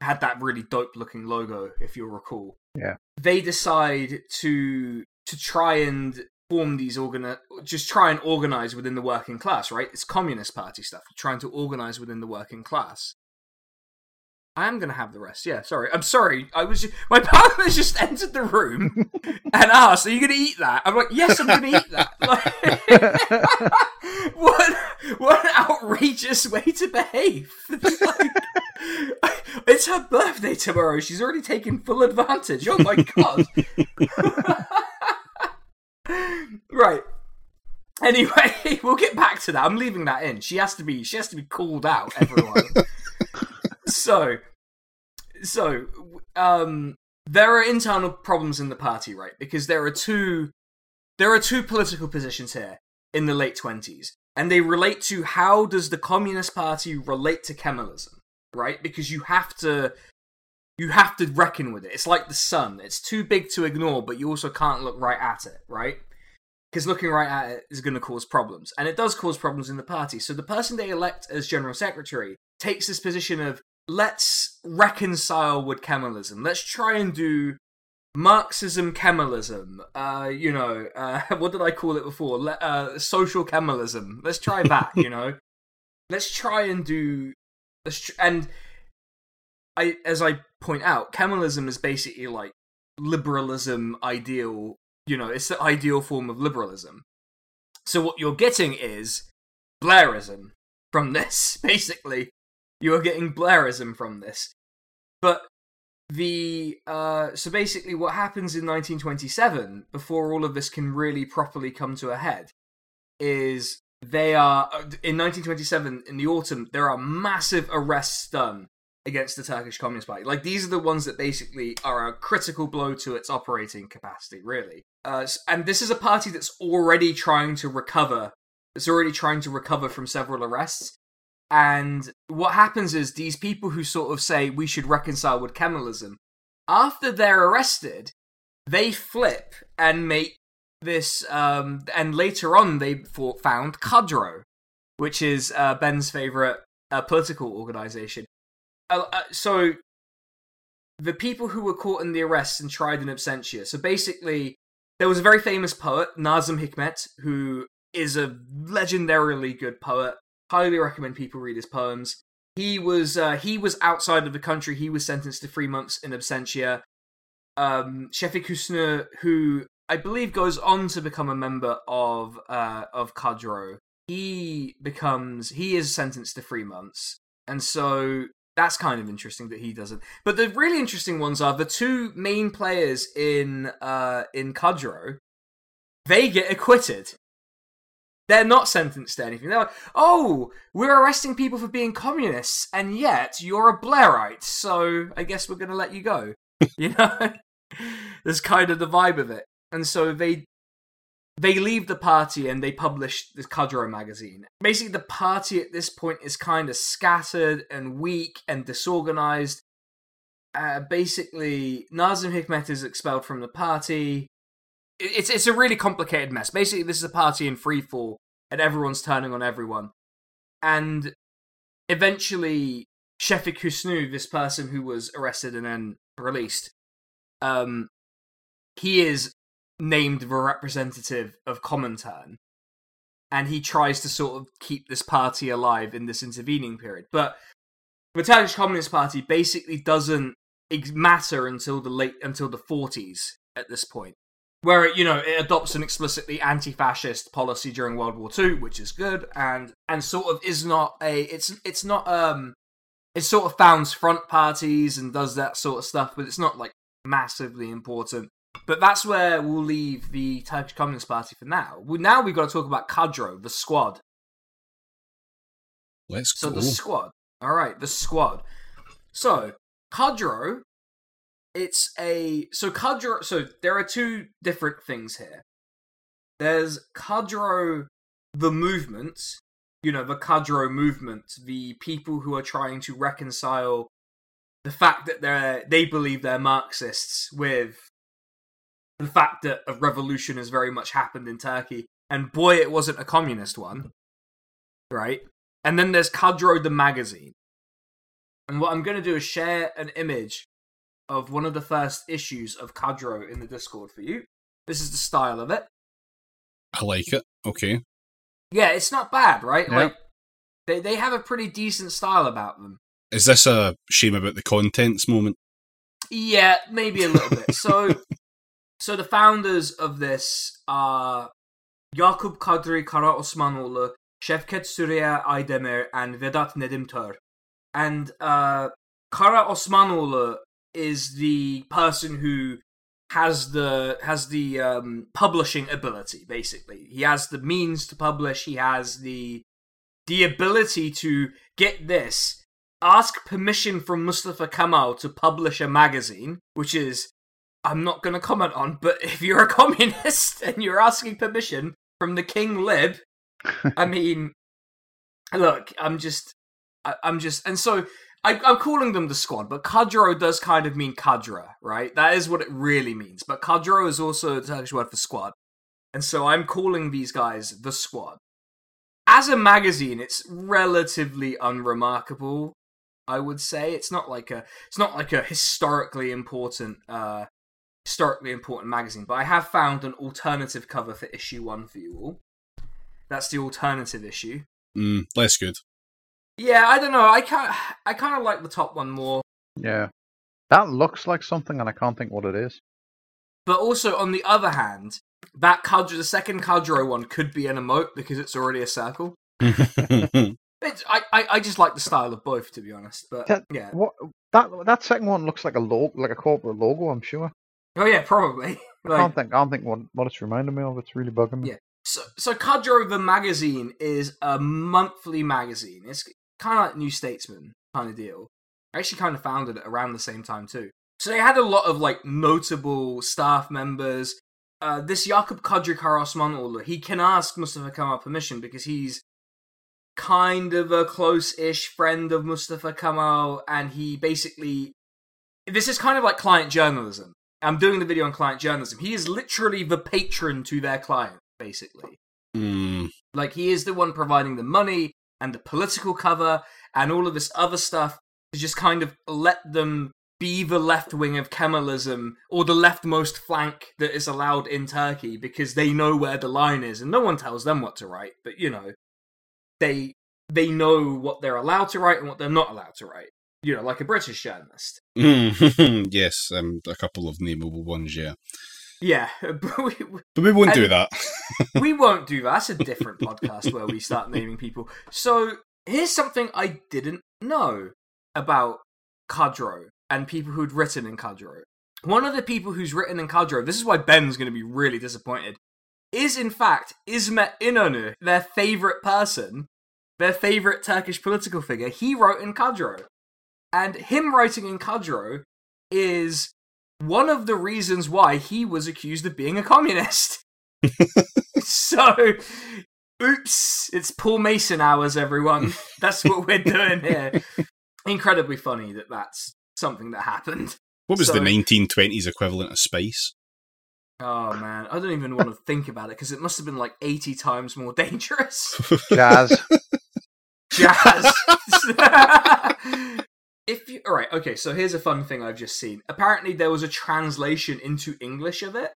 had that really dope looking logo, if you'll recall. Yeah. They decide to to try and form these organ just try and organize within the working class, right? It's communist party stuff, trying to organize within the working class. I am gonna have the rest. Yeah, sorry. I'm sorry. I was just, my partner just entered the room and asked, "Are you gonna eat that?" I'm like, "Yes, I'm gonna eat that." Like, what what an outrageous way to behave! Like, it's her birthday tomorrow. She's already taken full advantage. Oh my god! Right. Anyway, we'll get back to that. I'm leaving that in. She has to be. She has to be called out. Everyone. so, so, um, there are internal problems in the party, right? Because there are two, there are two political positions here in the late twenties, and they relate to how does the Communist Party relate to Kemalism, right? Because you have to, you have to reckon with it. It's like the sun; it's too big to ignore, but you also can't look right at it, right? Because looking right at it is going to cause problems, and it does cause problems in the party. So the person they elect as general secretary takes this position of let's reconcile with Kemalism. Let's try and do Marxism Kemalism. Uh, you know, uh, what did I call it before? Le- uh, social Kemalism. Let's try that. you know, let's try and do. Let's tr- and I, as I point out, Kemalism is basically like liberalism ideal. You know, it's the ideal form of liberalism. So what you're getting is Blairism from this, basically you are getting Blairism from this. But the uh, so basically, what happens in 1927 before all of this can really properly come to a head is they are in 1927 in the autumn. There are massive arrests done against the Turkish Communist Party. Like these are the ones that basically are a critical blow to its operating capacity, really. Uh, and this is a party that's already trying to recover. It's already trying to recover from several arrests. And what happens is these people who sort of say we should reconcile with Kemalism, after they're arrested, they flip and make this. Um, and later on, they found Kadro, which is uh, Ben's favorite uh, political organization. Uh, uh, so the people who were caught in the arrests and tried in absentia. So basically, there was a very famous poet, Nazim Hikmet, who is a legendarily good poet. Highly recommend people read his poems. He was uh, he was outside of the country. He was sentenced to three months in absentia. Um, Shefik who I believe goes on to become a member of uh, of Kadro, he becomes he is sentenced to three months, and so that's kind of interesting that he doesn't. But the really interesting ones are the two main players in uh, in Kadro. They get acquitted. They're not sentenced to anything. They're like, oh, we're arresting people for being communists, and yet you're a Blairite, so I guess we're going to let you go. You know, there's kind of the vibe of it, and so they they leave the party and they publish this Kadro magazine. Basically, the party at this point is kind of scattered and weak and disorganized. Uh, basically, Nazim Hikmet is expelled from the party. It's it's a really complicated mess. Basically, this is a party in free fall, and everyone's turning on everyone. And eventually, Shefik Husnu, this person who was arrested and then released, um, he is named the representative of Comintern, and he tries to sort of keep this party alive in this intervening period. But the Turkish Communist Party basically doesn't matter until the late until the 40s at this point, where it, you know it adopts an explicitly anti-fascist policy during World War II, which is good, and and sort of is not a it's it's not um it sort of founds front parties and does that sort of stuff, but it's not like massively important. But that's where we'll leave the Turkish Communist Party for now. Well, now we've got to talk about Kadro, the squad. Let's So go. the squad. All right, the squad. So Kadro, it's a so Kadro. So there are two different things here. There's Kadro, the movement. You know the Kadro movement, the people who are trying to reconcile the fact that they're they believe they're Marxists with the fact that a revolution has very much happened in Turkey, and boy, it wasn't a communist one, right? And then there's Kadro the magazine. And what I'm going to do is share an image of one of the first issues of Kadro in the Discord for you. This is the style of it. I like it. Okay. Yeah, it's not bad, right? Yeah. Like they they have a pretty decent style about them. Is this a shame about the contents moment? Yeah, maybe a little bit. So, so the founders of this are Yakub Kadri Kara Osmanoğlu, Şevket Süreyya Aydemir, and Vedat Nedim Tör. And uh, Kara Osmanoğlu is the person who has the has the um, publishing ability. Basically, he has the means to publish. He has the the ability to get this ask permission from Mustafa Kemal to publish a magazine, which is I'm not going to comment on, but if you're a communist and you're asking permission from the King Lib, I mean, look, I'm just, I, I'm just, and so I, I'm calling them the squad, but Kadro does kind of mean Kadra, right? That is what it really means. But Kadro is also a Turkish word for squad, and so I'm calling these guys the squad. As a magazine, it's relatively unremarkable. I would say it's not like a it's not like a historically important uh historically important magazine, but I have found an alternative cover for issue one for you all. That's the alternative issue. Mm, less good. Yeah, I don't know. I kind I kind of like the top one more, Yeah. That looks like something, and I can't think what it is. but also on the other hand, that Kadro, the second Kadro one, could be an emote because it's already a circle. It's, I, I I just like the style of both, to be honest. But That- yeah, What that that second one looks like a logo, like a corporate logo. I'm sure. Oh yeah, probably. I Like, can't think. I can't think what what it's reminding me of. It's really bugging me. Yeah. So, so Kadro the magazine is a monthly magazine. It's kind of like New Statesman kind of deal. I actually kind of founded it around the same time too. So they had a lot of like notable staff members. Uh, this Jakub Kadri Karosmanoglu, he can ask Mustafa Kemal permission because he's kind of a close-ish friend of Mustafa Kemal, and he basically this is kind of like client journalism. I'm doing the video on client journalism. He is literally the patron to their client, basically. Mm, Like he is the one providing the money and the political cover and all of this other stuff to just kind of let them be the left wing of Kemalism or the leftmost flank that is allowed in Turkey because they know where the line is and no one tells them what to write, but you know, they they know what they're allowed to write and what they're not allowed to write. You know, like a British journalist. mm, yes, um, a couple of nameable ones, yeah. Yeah, but we, But we won't do that. we won't do that. That's a different podcast where we start naming people. So here's something I didn't know about Kadro and people who'd written in Kadro. One of the people who's written in Kadro, this is why Ben's going to be really disappointed, is in fact Ismet Inonu, their favorite person, their favorite Turkish political figure. He wrote in Kadro. And him writing in Kadro is one of the reasons why he was accused of being a communist. so, oops, it's Paul Mason hours, everyone. That's what we're doing here. Incredibly funny that that's something that happened. What was So- the 1920s equivalent of space? Oh man, I don't even want to think about it because it must have been like 80 times more dangerous. Jazz. Jazz. if you all right, okay, so here's a fun thing I've just seen. Apparently there was a translation into English of it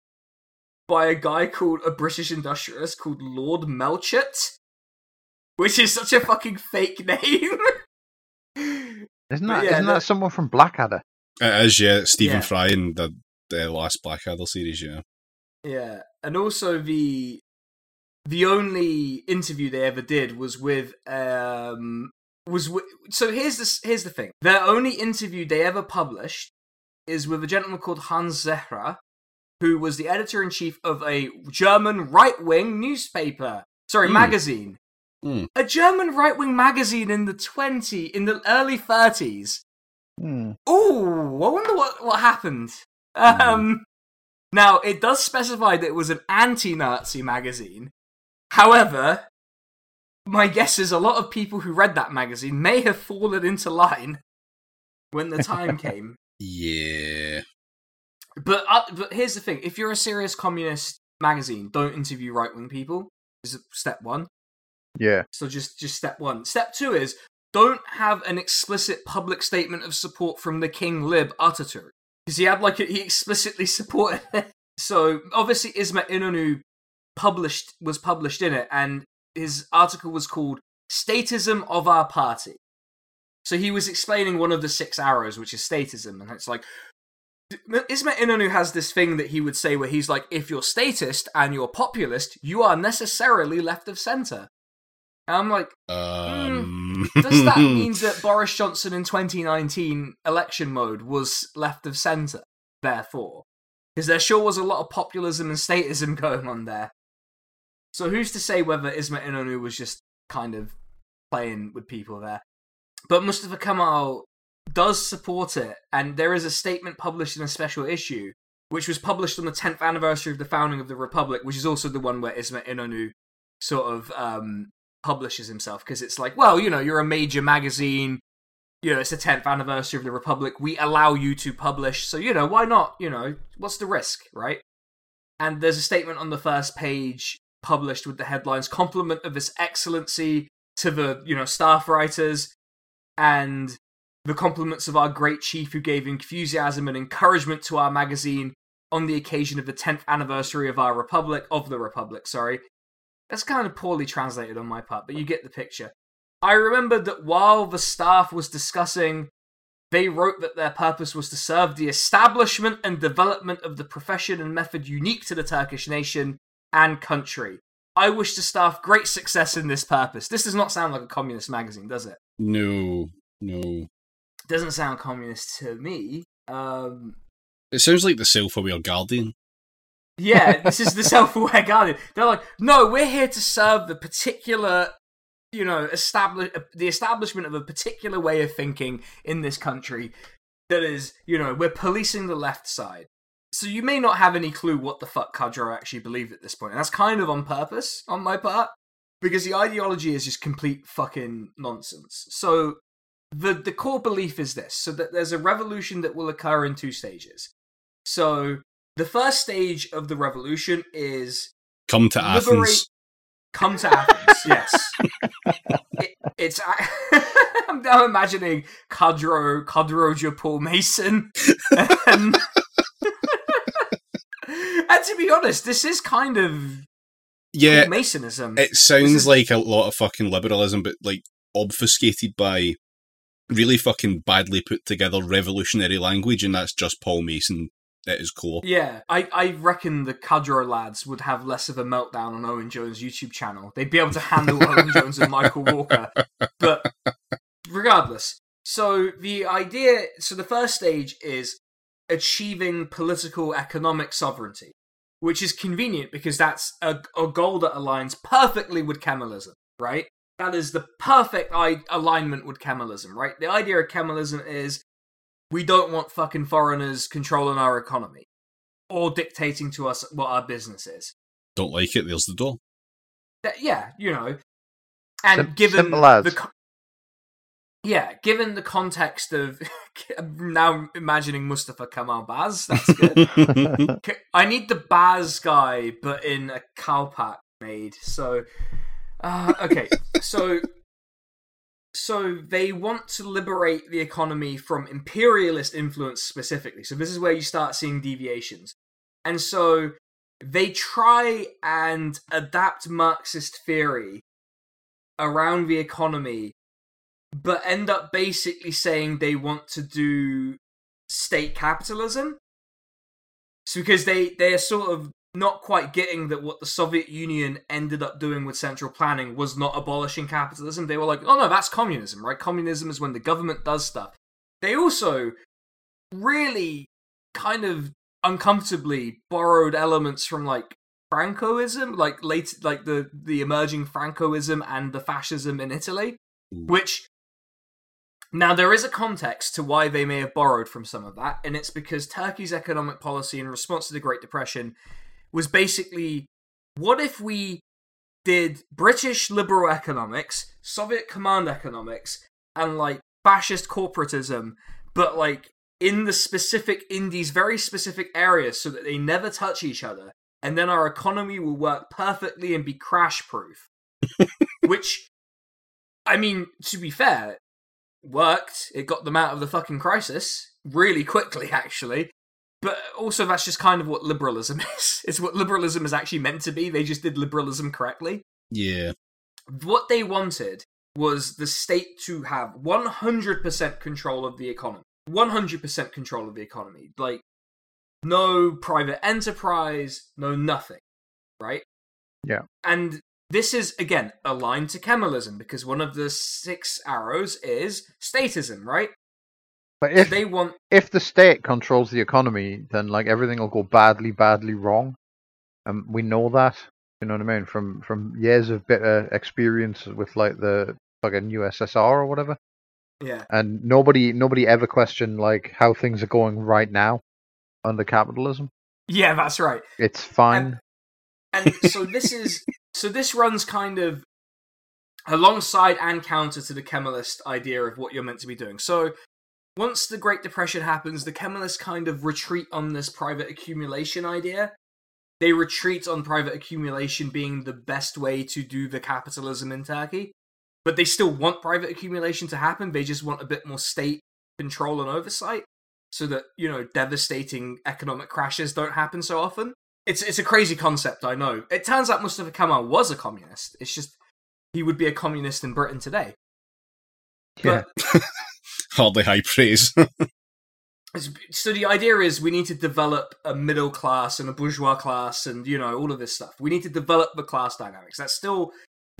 by a guy called a British industrialist called Lord Melchett, which is such a fucking fake name. Isn't But that yeah, not the- that someone from Blackadder? It is, yeah. Stephen Yeah. Fry in the, the last Blackadder series, yeah. Yeah, and also the the only interview they ever did was with um was with, so here's this here's the thing. Their only interview they ever published is with a gentleman called Hans Zehrer, who was the editor in chief of a German right wing newspaper. Sorry, Hmm. magazine. Hmm. A German right wing magazine in the twenty in the early thirties. Hmm. Ooh, I wonder what what happened. Um, now it does specify that it was an anti-Nazi magazine. However, my guess is a lot of people who read that magazine may have fallen into line when the time came. Yeah. But uh, but here's the thing: if you're a serious communist magazine, don't interview right-wing people. Is step one. Yeah. So just just step one. Step two is don't have an explicit public statement of support from the King Lib Ataturk because he had like a, he explicitly supported it. So obviously Ismet Inonu published was published in it, and his article was called "Statism of Our Party." So he was explaining one of the six arrows, which is statism, and it's like Ismet Inonu has this thing that he would say where he's like, if you're statist and you're populist, you are necessarily left of center. And I'm like, Um, does that mean that Boris Johnson in 2019 election mode was left of centre, therefore? Because there sure was a lot of populism and statism going on there. So who's to say whether Ismet Inonu was just kind of playing with people there? But Mustafa Kamal does support it, and there is a statement published in a special issue, which was published on the 10th anniversary of the founding of the Republic, which is also the one where Ismet Inonu sort of um, publishes himself because it's like, well, you know, you're a major magazine. You know, it's the 10th anniversary of the Republic. We allow you to publish. So, you know, why not? You know, what's the risk, right? And there's a statement on the first page published with the headlines compliment of His Excellency to the, you know, staff writers and the compliments of our great chief who gave enthusiasm and encouragement to our magazine on the occasion of the 10th anniversary of our republic, of the republic, sorry. That's kind of poorly translated on my part, but you get the picture. I remember that while the staff was discussing, they wrote that their purpose was to serve the establishment and development of the profession and method unique to the Turkish nation and country. I wish the staff great success in this purpose. This does not sound like a communist magazine, does it? no, no. Doesn't sound communist to me. Um, It sounds like the self-aware Guardian. Yeah, this is the self-aware guardian. They're like, no, we're here to serve the particular, you know, establish the establishment of a particular way of thinking in this country. That is, you know, we're policing the left side. So you may not have any clue what the fuck Kadro actually believed at this point, and that's kind of on purpose on my part because the ideology is just complete fucking nonsense. So the the core belief is this: so that there's a revolution that will occur in two stages. So the first stage of the revolution is Come to liberate. Athens. Come to Athens. yes, it, it's. I'm now imagining Kadro, Kadro Paul Mason, and, and to be honest, this is kind of Yeah, Masonism. it sounds is- like a lot of fucking liberalism, but like obfuscated by really fucking badly put together revolutionary language, and that's just Paul Mason at his core. Yeah, I, I reckon the Kadro lads would have less of a meltdown on Owen Jones' YouTube channel. They'd be able to handle Owen Jones and Michael Walker. But regardless, so the idea, so the first stage is achieving political economic sovereignty, which is convenient because that's a, a goal that aligns perfectly with Kemalism, right? That is the perfect I- alignment with Kemalism, right? The idea of Kemalism is we don't want fucking foreigners controlling our economy or dictating to us what our business is. Don't like it? There's the door. That, yeah, you know. And Sim- given simple the co- yeah, given the context of now imagining Mustafa Kamal Baz, that's good. I need the Baz guy, but in a cowpack made. So, uh, okay, so so they want to liberate the economy from imperialist influence specifically. So this is where you start seeing deviations, and so they try and adapt Marxist theory around the economy, but end up basically saying they want to do state capitalism. So because they they are sort of not quite getting that what the Soviet Union ended up doing with central planning was not abolishing capitalism. They were like, oh no, that's communism, right? Communism is when the government does stuff. They also really kind of uncomfortably borrowed elements from like Francoism, like late like the the emerging Francoism and the fascism in Italy, which now there is a context to why they may have borrowed from some of that, and it's because Turkey's economic policy in response to the Great Depression was basically what if we did British liberal economics, Soviet command economics, and like fascist corporatism, but like in the specific in these very specific areas so that they never touch each other, and then our economy will work perfectly and be crash proof. Which I mean, to be fair, worked. It got them out of the fucking crisis really quickly, actually. But also, that's just kind of what liberalism is. It's what liberalism is actually meant to be. They just did liberalism correctly. Yeah. What they wanted was the state to have 100% control of the economy. 100% control of the economy. Like, no private enterprise, no nothing. Right? Yeah. And this is, again, aligned to Kemalism because one of the six arrows is statism, right? But if they want if the state controls the economy, then like everything will go badly, badly wrong. And we know that. You know what I mean? From from years of bitter experience with like the fucking USSR or whatever. yeah And nobody nobody ever questioned like how things are going right now under capitalism. yeah that's right It's fine. and so this is so this runs kind of alongside and counter to the Kemalist idea of what you're meant to be doing. So once the Great Depression happens, the Kemalists kind of retreat on this private accumulation idea. They retreat on private accumulation being the best way to do the capitalism in Turkey. But they still want private accumulation to happen. They just want a bit more state control and oversight so that, you know, devastating economic crashes don't happen so often. It's it's a crazy concept, I know. It turns out Mustafa Kemal was a communist. It's just he would be a communist in Britain today. Yeah. Hardly high praise. So the idea is we need to develop a middle class and a bourgeois class and you know all of this stuff. We need to develop the class dynamics. That's still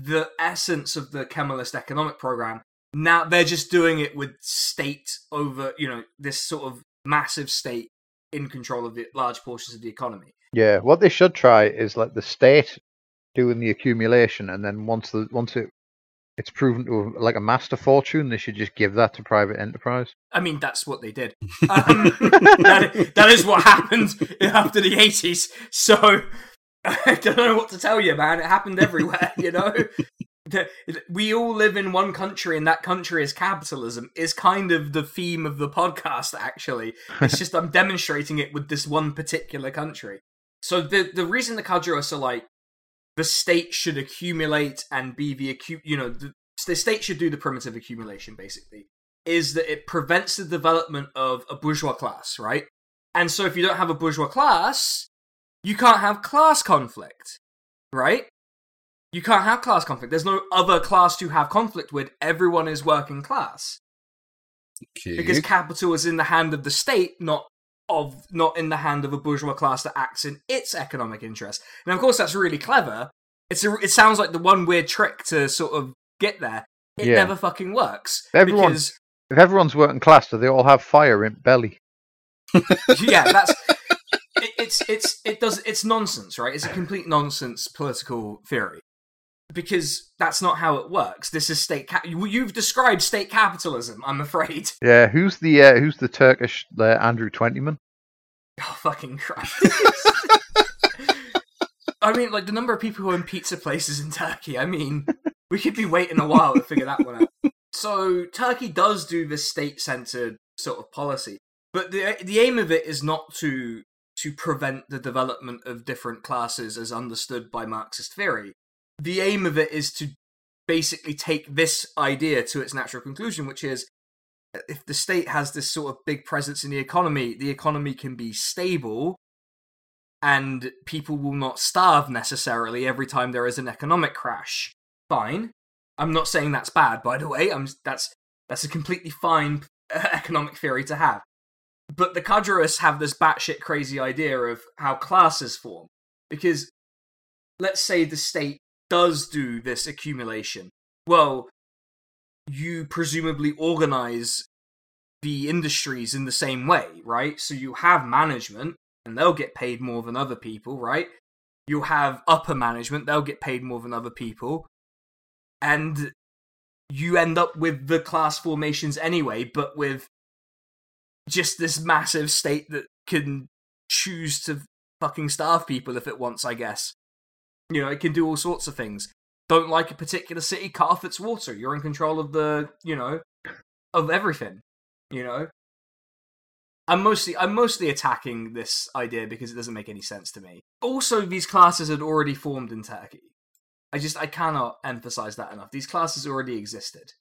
the essence of the Kemalist economic program. Now they're just doing it with state over, you know, this sort of massive state in control of the large portions of the economy. Yeah, what they should try is let the state doing the accumulation, and then once the once it it's proven to like a master fortune, they should just give that to private enterprise. I mean, that's what they did. Um, that, that is what happened after the 80s. So I don't know what to tell you, man. It happened everywhere, you know? We all live in one country, and that country is capitalism, is kind of the theme of the podcast, actually. It's just I'm demonstrating it with this one particular country. So the, the reason the Kajuras are like, the state should accumulate and be the acu- you know the, the state should do the primitive accumulation basically is that it prevents the development of a bourgeois class right? And so if you don't have a bourgeois class you can't have class conflict right? You can't have class conflict. There's no other class to have conflict with. Everyone is working class. Okay. because capital is in the hand of the state not of not in the hand of a bourgeois class that acts in its economic interest. Now, of course, that's really clever. It's a, it sounds like the one weird trick to sort of get there. It Yeah. never fucking works Everyone- because If everyone's working class, do they all have fire in belly? yeah, that's it, it's it's it does it's nonsense, right? It's a complete nonsense political theory because that's not how it works. This is state. Ca- you- you've described state capitalism. I'm afraid. Yeah, who's the uh, who's the Turkish uh, Andrew Twentyman? Oh, fucking Christ. I mean, like, the number of people who own pizza places in Turkey, I mean, we could be waiting a while to figure that one out. So, Turkey does do this state centered sort of policy, but the, the aim of it is not to to prevent the development of different classes as understood by Marxist theory. The aim of it is to basically take this idea to its natural conclusion, which is if the state has this sort of big presence in the economy, the economy can be stable and people will not starve necessarily every time there is an economic crash. Fine. I'm not saying that's bad, by the way. I'm that's that's a completely fine economic theory to have. But the Kadroists have this batshit crazy idea of how classes form. Because let's say the state does do this accumulation. Well, you presumably organize the industries in the same way, right? So you have management, and they'll get paid more than other people, right? You'll have upper management, they'll get paid more than other people. And you end up with the class formations anyway, but with just this massive state that can choose to fucking starve people if it wants, I guess. You know, it can do all sorts of things. Don't like a particular city, cut off its water. You're in control of the, you know, of everything. You know? I'm mostly I'm mostly attacking this idea because it doesn't make any sense to me. Also, these classes had already formed in Turkey. I just I cannot emphasize that enough. These classes already existed.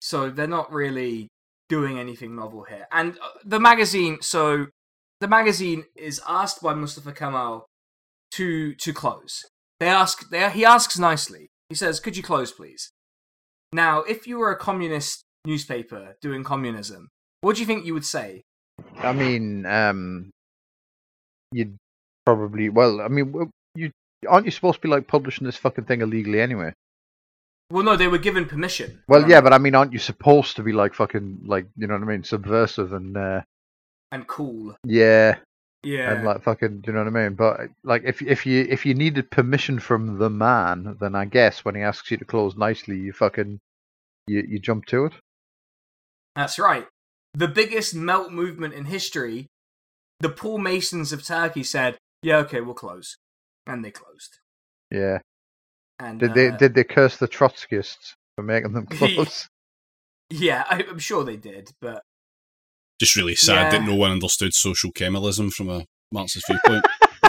So they're not really doing anything novel here. And uh, the magazine, so the magazine is asked by Mustafa Kemal to to close. They ask they, he asks nicely. He says, "Could you close, please?" Now, if you were a communist newspaper doing communism, what do you think you would say? I mean, um, you'd probably well, I mean, you aren't you supposed to be like publishing this fucking thing illegally anyway? Well, no, they were given permission. Well, Um, yeah, but I mean, aren't you supposed to be like fucking like you know what I mean, subversive and uh, and cool. yeah, Yeah, and like fucking, do you know what I mean? But like, if if you if you needed permission from the man, then I guess when he asks you to close nicely, you fucking you you jump to it. that's right. The biggest melt movement in history. The Paul Masons of Turkey said, "Yeah, okay, we'll close," and they closed. Yeah. And Did they uh, did they curse the Trotskyists for making them close? Yeah, I, I'm sure they did, but Just really sad that no one understood social Kemalism from a Marxist viewpoint.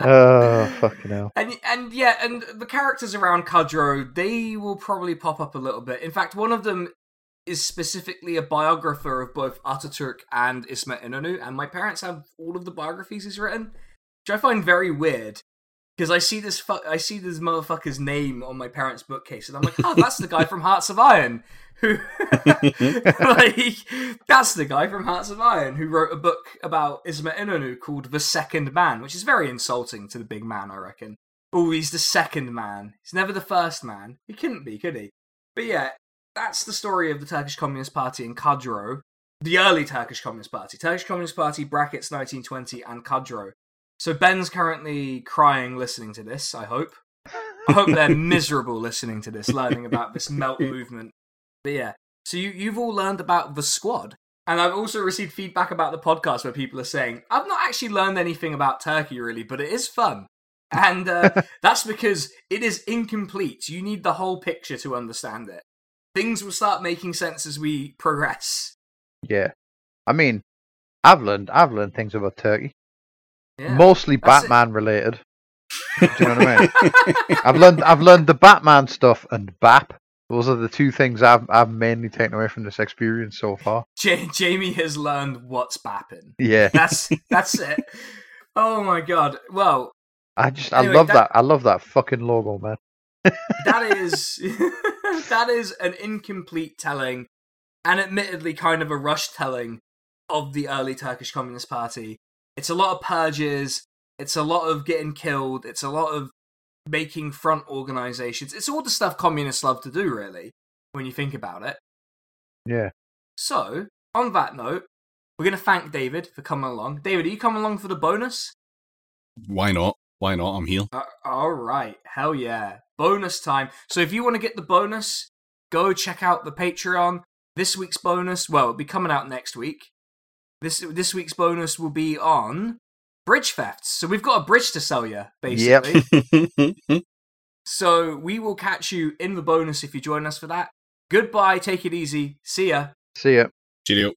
oh fucking hell! And and yeah, and the characters around Kadro, they will probably pop up a little bit. In fact, one of them is specifically a biographer of both Ataturk and Ismet Inonu, and my parents have all of the biographies he's written, which I find very weird. Because I see this fu- I see this motherfucker's name on my parents' bookcase, and I'm like, oh, that's the guy from Hearts of Iron, who, like, that's the guy from Hearts of Iron who wrote a book about Ismet Inonu called The Second Man, which is very insulting to the big man, I reckon. Oh, he's the second man. He's never the first man. He couldn't be, could he? But yeah, that's the story of the Turkish Communist Party in Kadro. the early Turkish Communist Party, Turkish Communist Party brackets 1920 and Kadro. So Ben's currently crying listening to this. I hope. I hope they're miserable listening to this, learning about this melt movement. But yeah, so you you've all learned about the squad, and I've also received feedback about the podcast where people are saying I've not actually learned anything about Turkey really, but it is fun. And uh, that's because it is incomplete. You need the whole picture to understand it. Things will start making sense as we progress. Yeah. I mean, I've learned I've learned things about Turkey, Yeah. mostly that's it. Batman related. Do you know what I mean? I've learned I've learned the Batman stuff and BAP. Those are the two things I've I've mainly taken away from this experience so far. Ja- Jamie has learned what's bapping. Yeah, That's that's it. Oh my god. Well, I just Anyway, I love that- that... I love that fucking logo, man. that is that is an incomplete telling and admittedly kind of a rush telling of the early Turkish Communist Party. It's a lot of purges, it's a lot of getting killed, it's a lot of making front organizations. It's all the stuff communists love to do really when you think about it. Yeah. So, on that note, we're going to thank David for coming along. David, are you coming along for the bonus? Why not? Why not? I'm here. Uh, all right, hell yeah, bonus time. So if you want to get the bonus, go check out the Patreon. This week's bonus, well, it'll be coming out next week. This this week's bonus will be on bridge thefts. So we've got a bridge to sell you, basically. So we will catch you in the bonus if you join us for that. Goodbye, take it easy, see ya. See ya. Cheerio.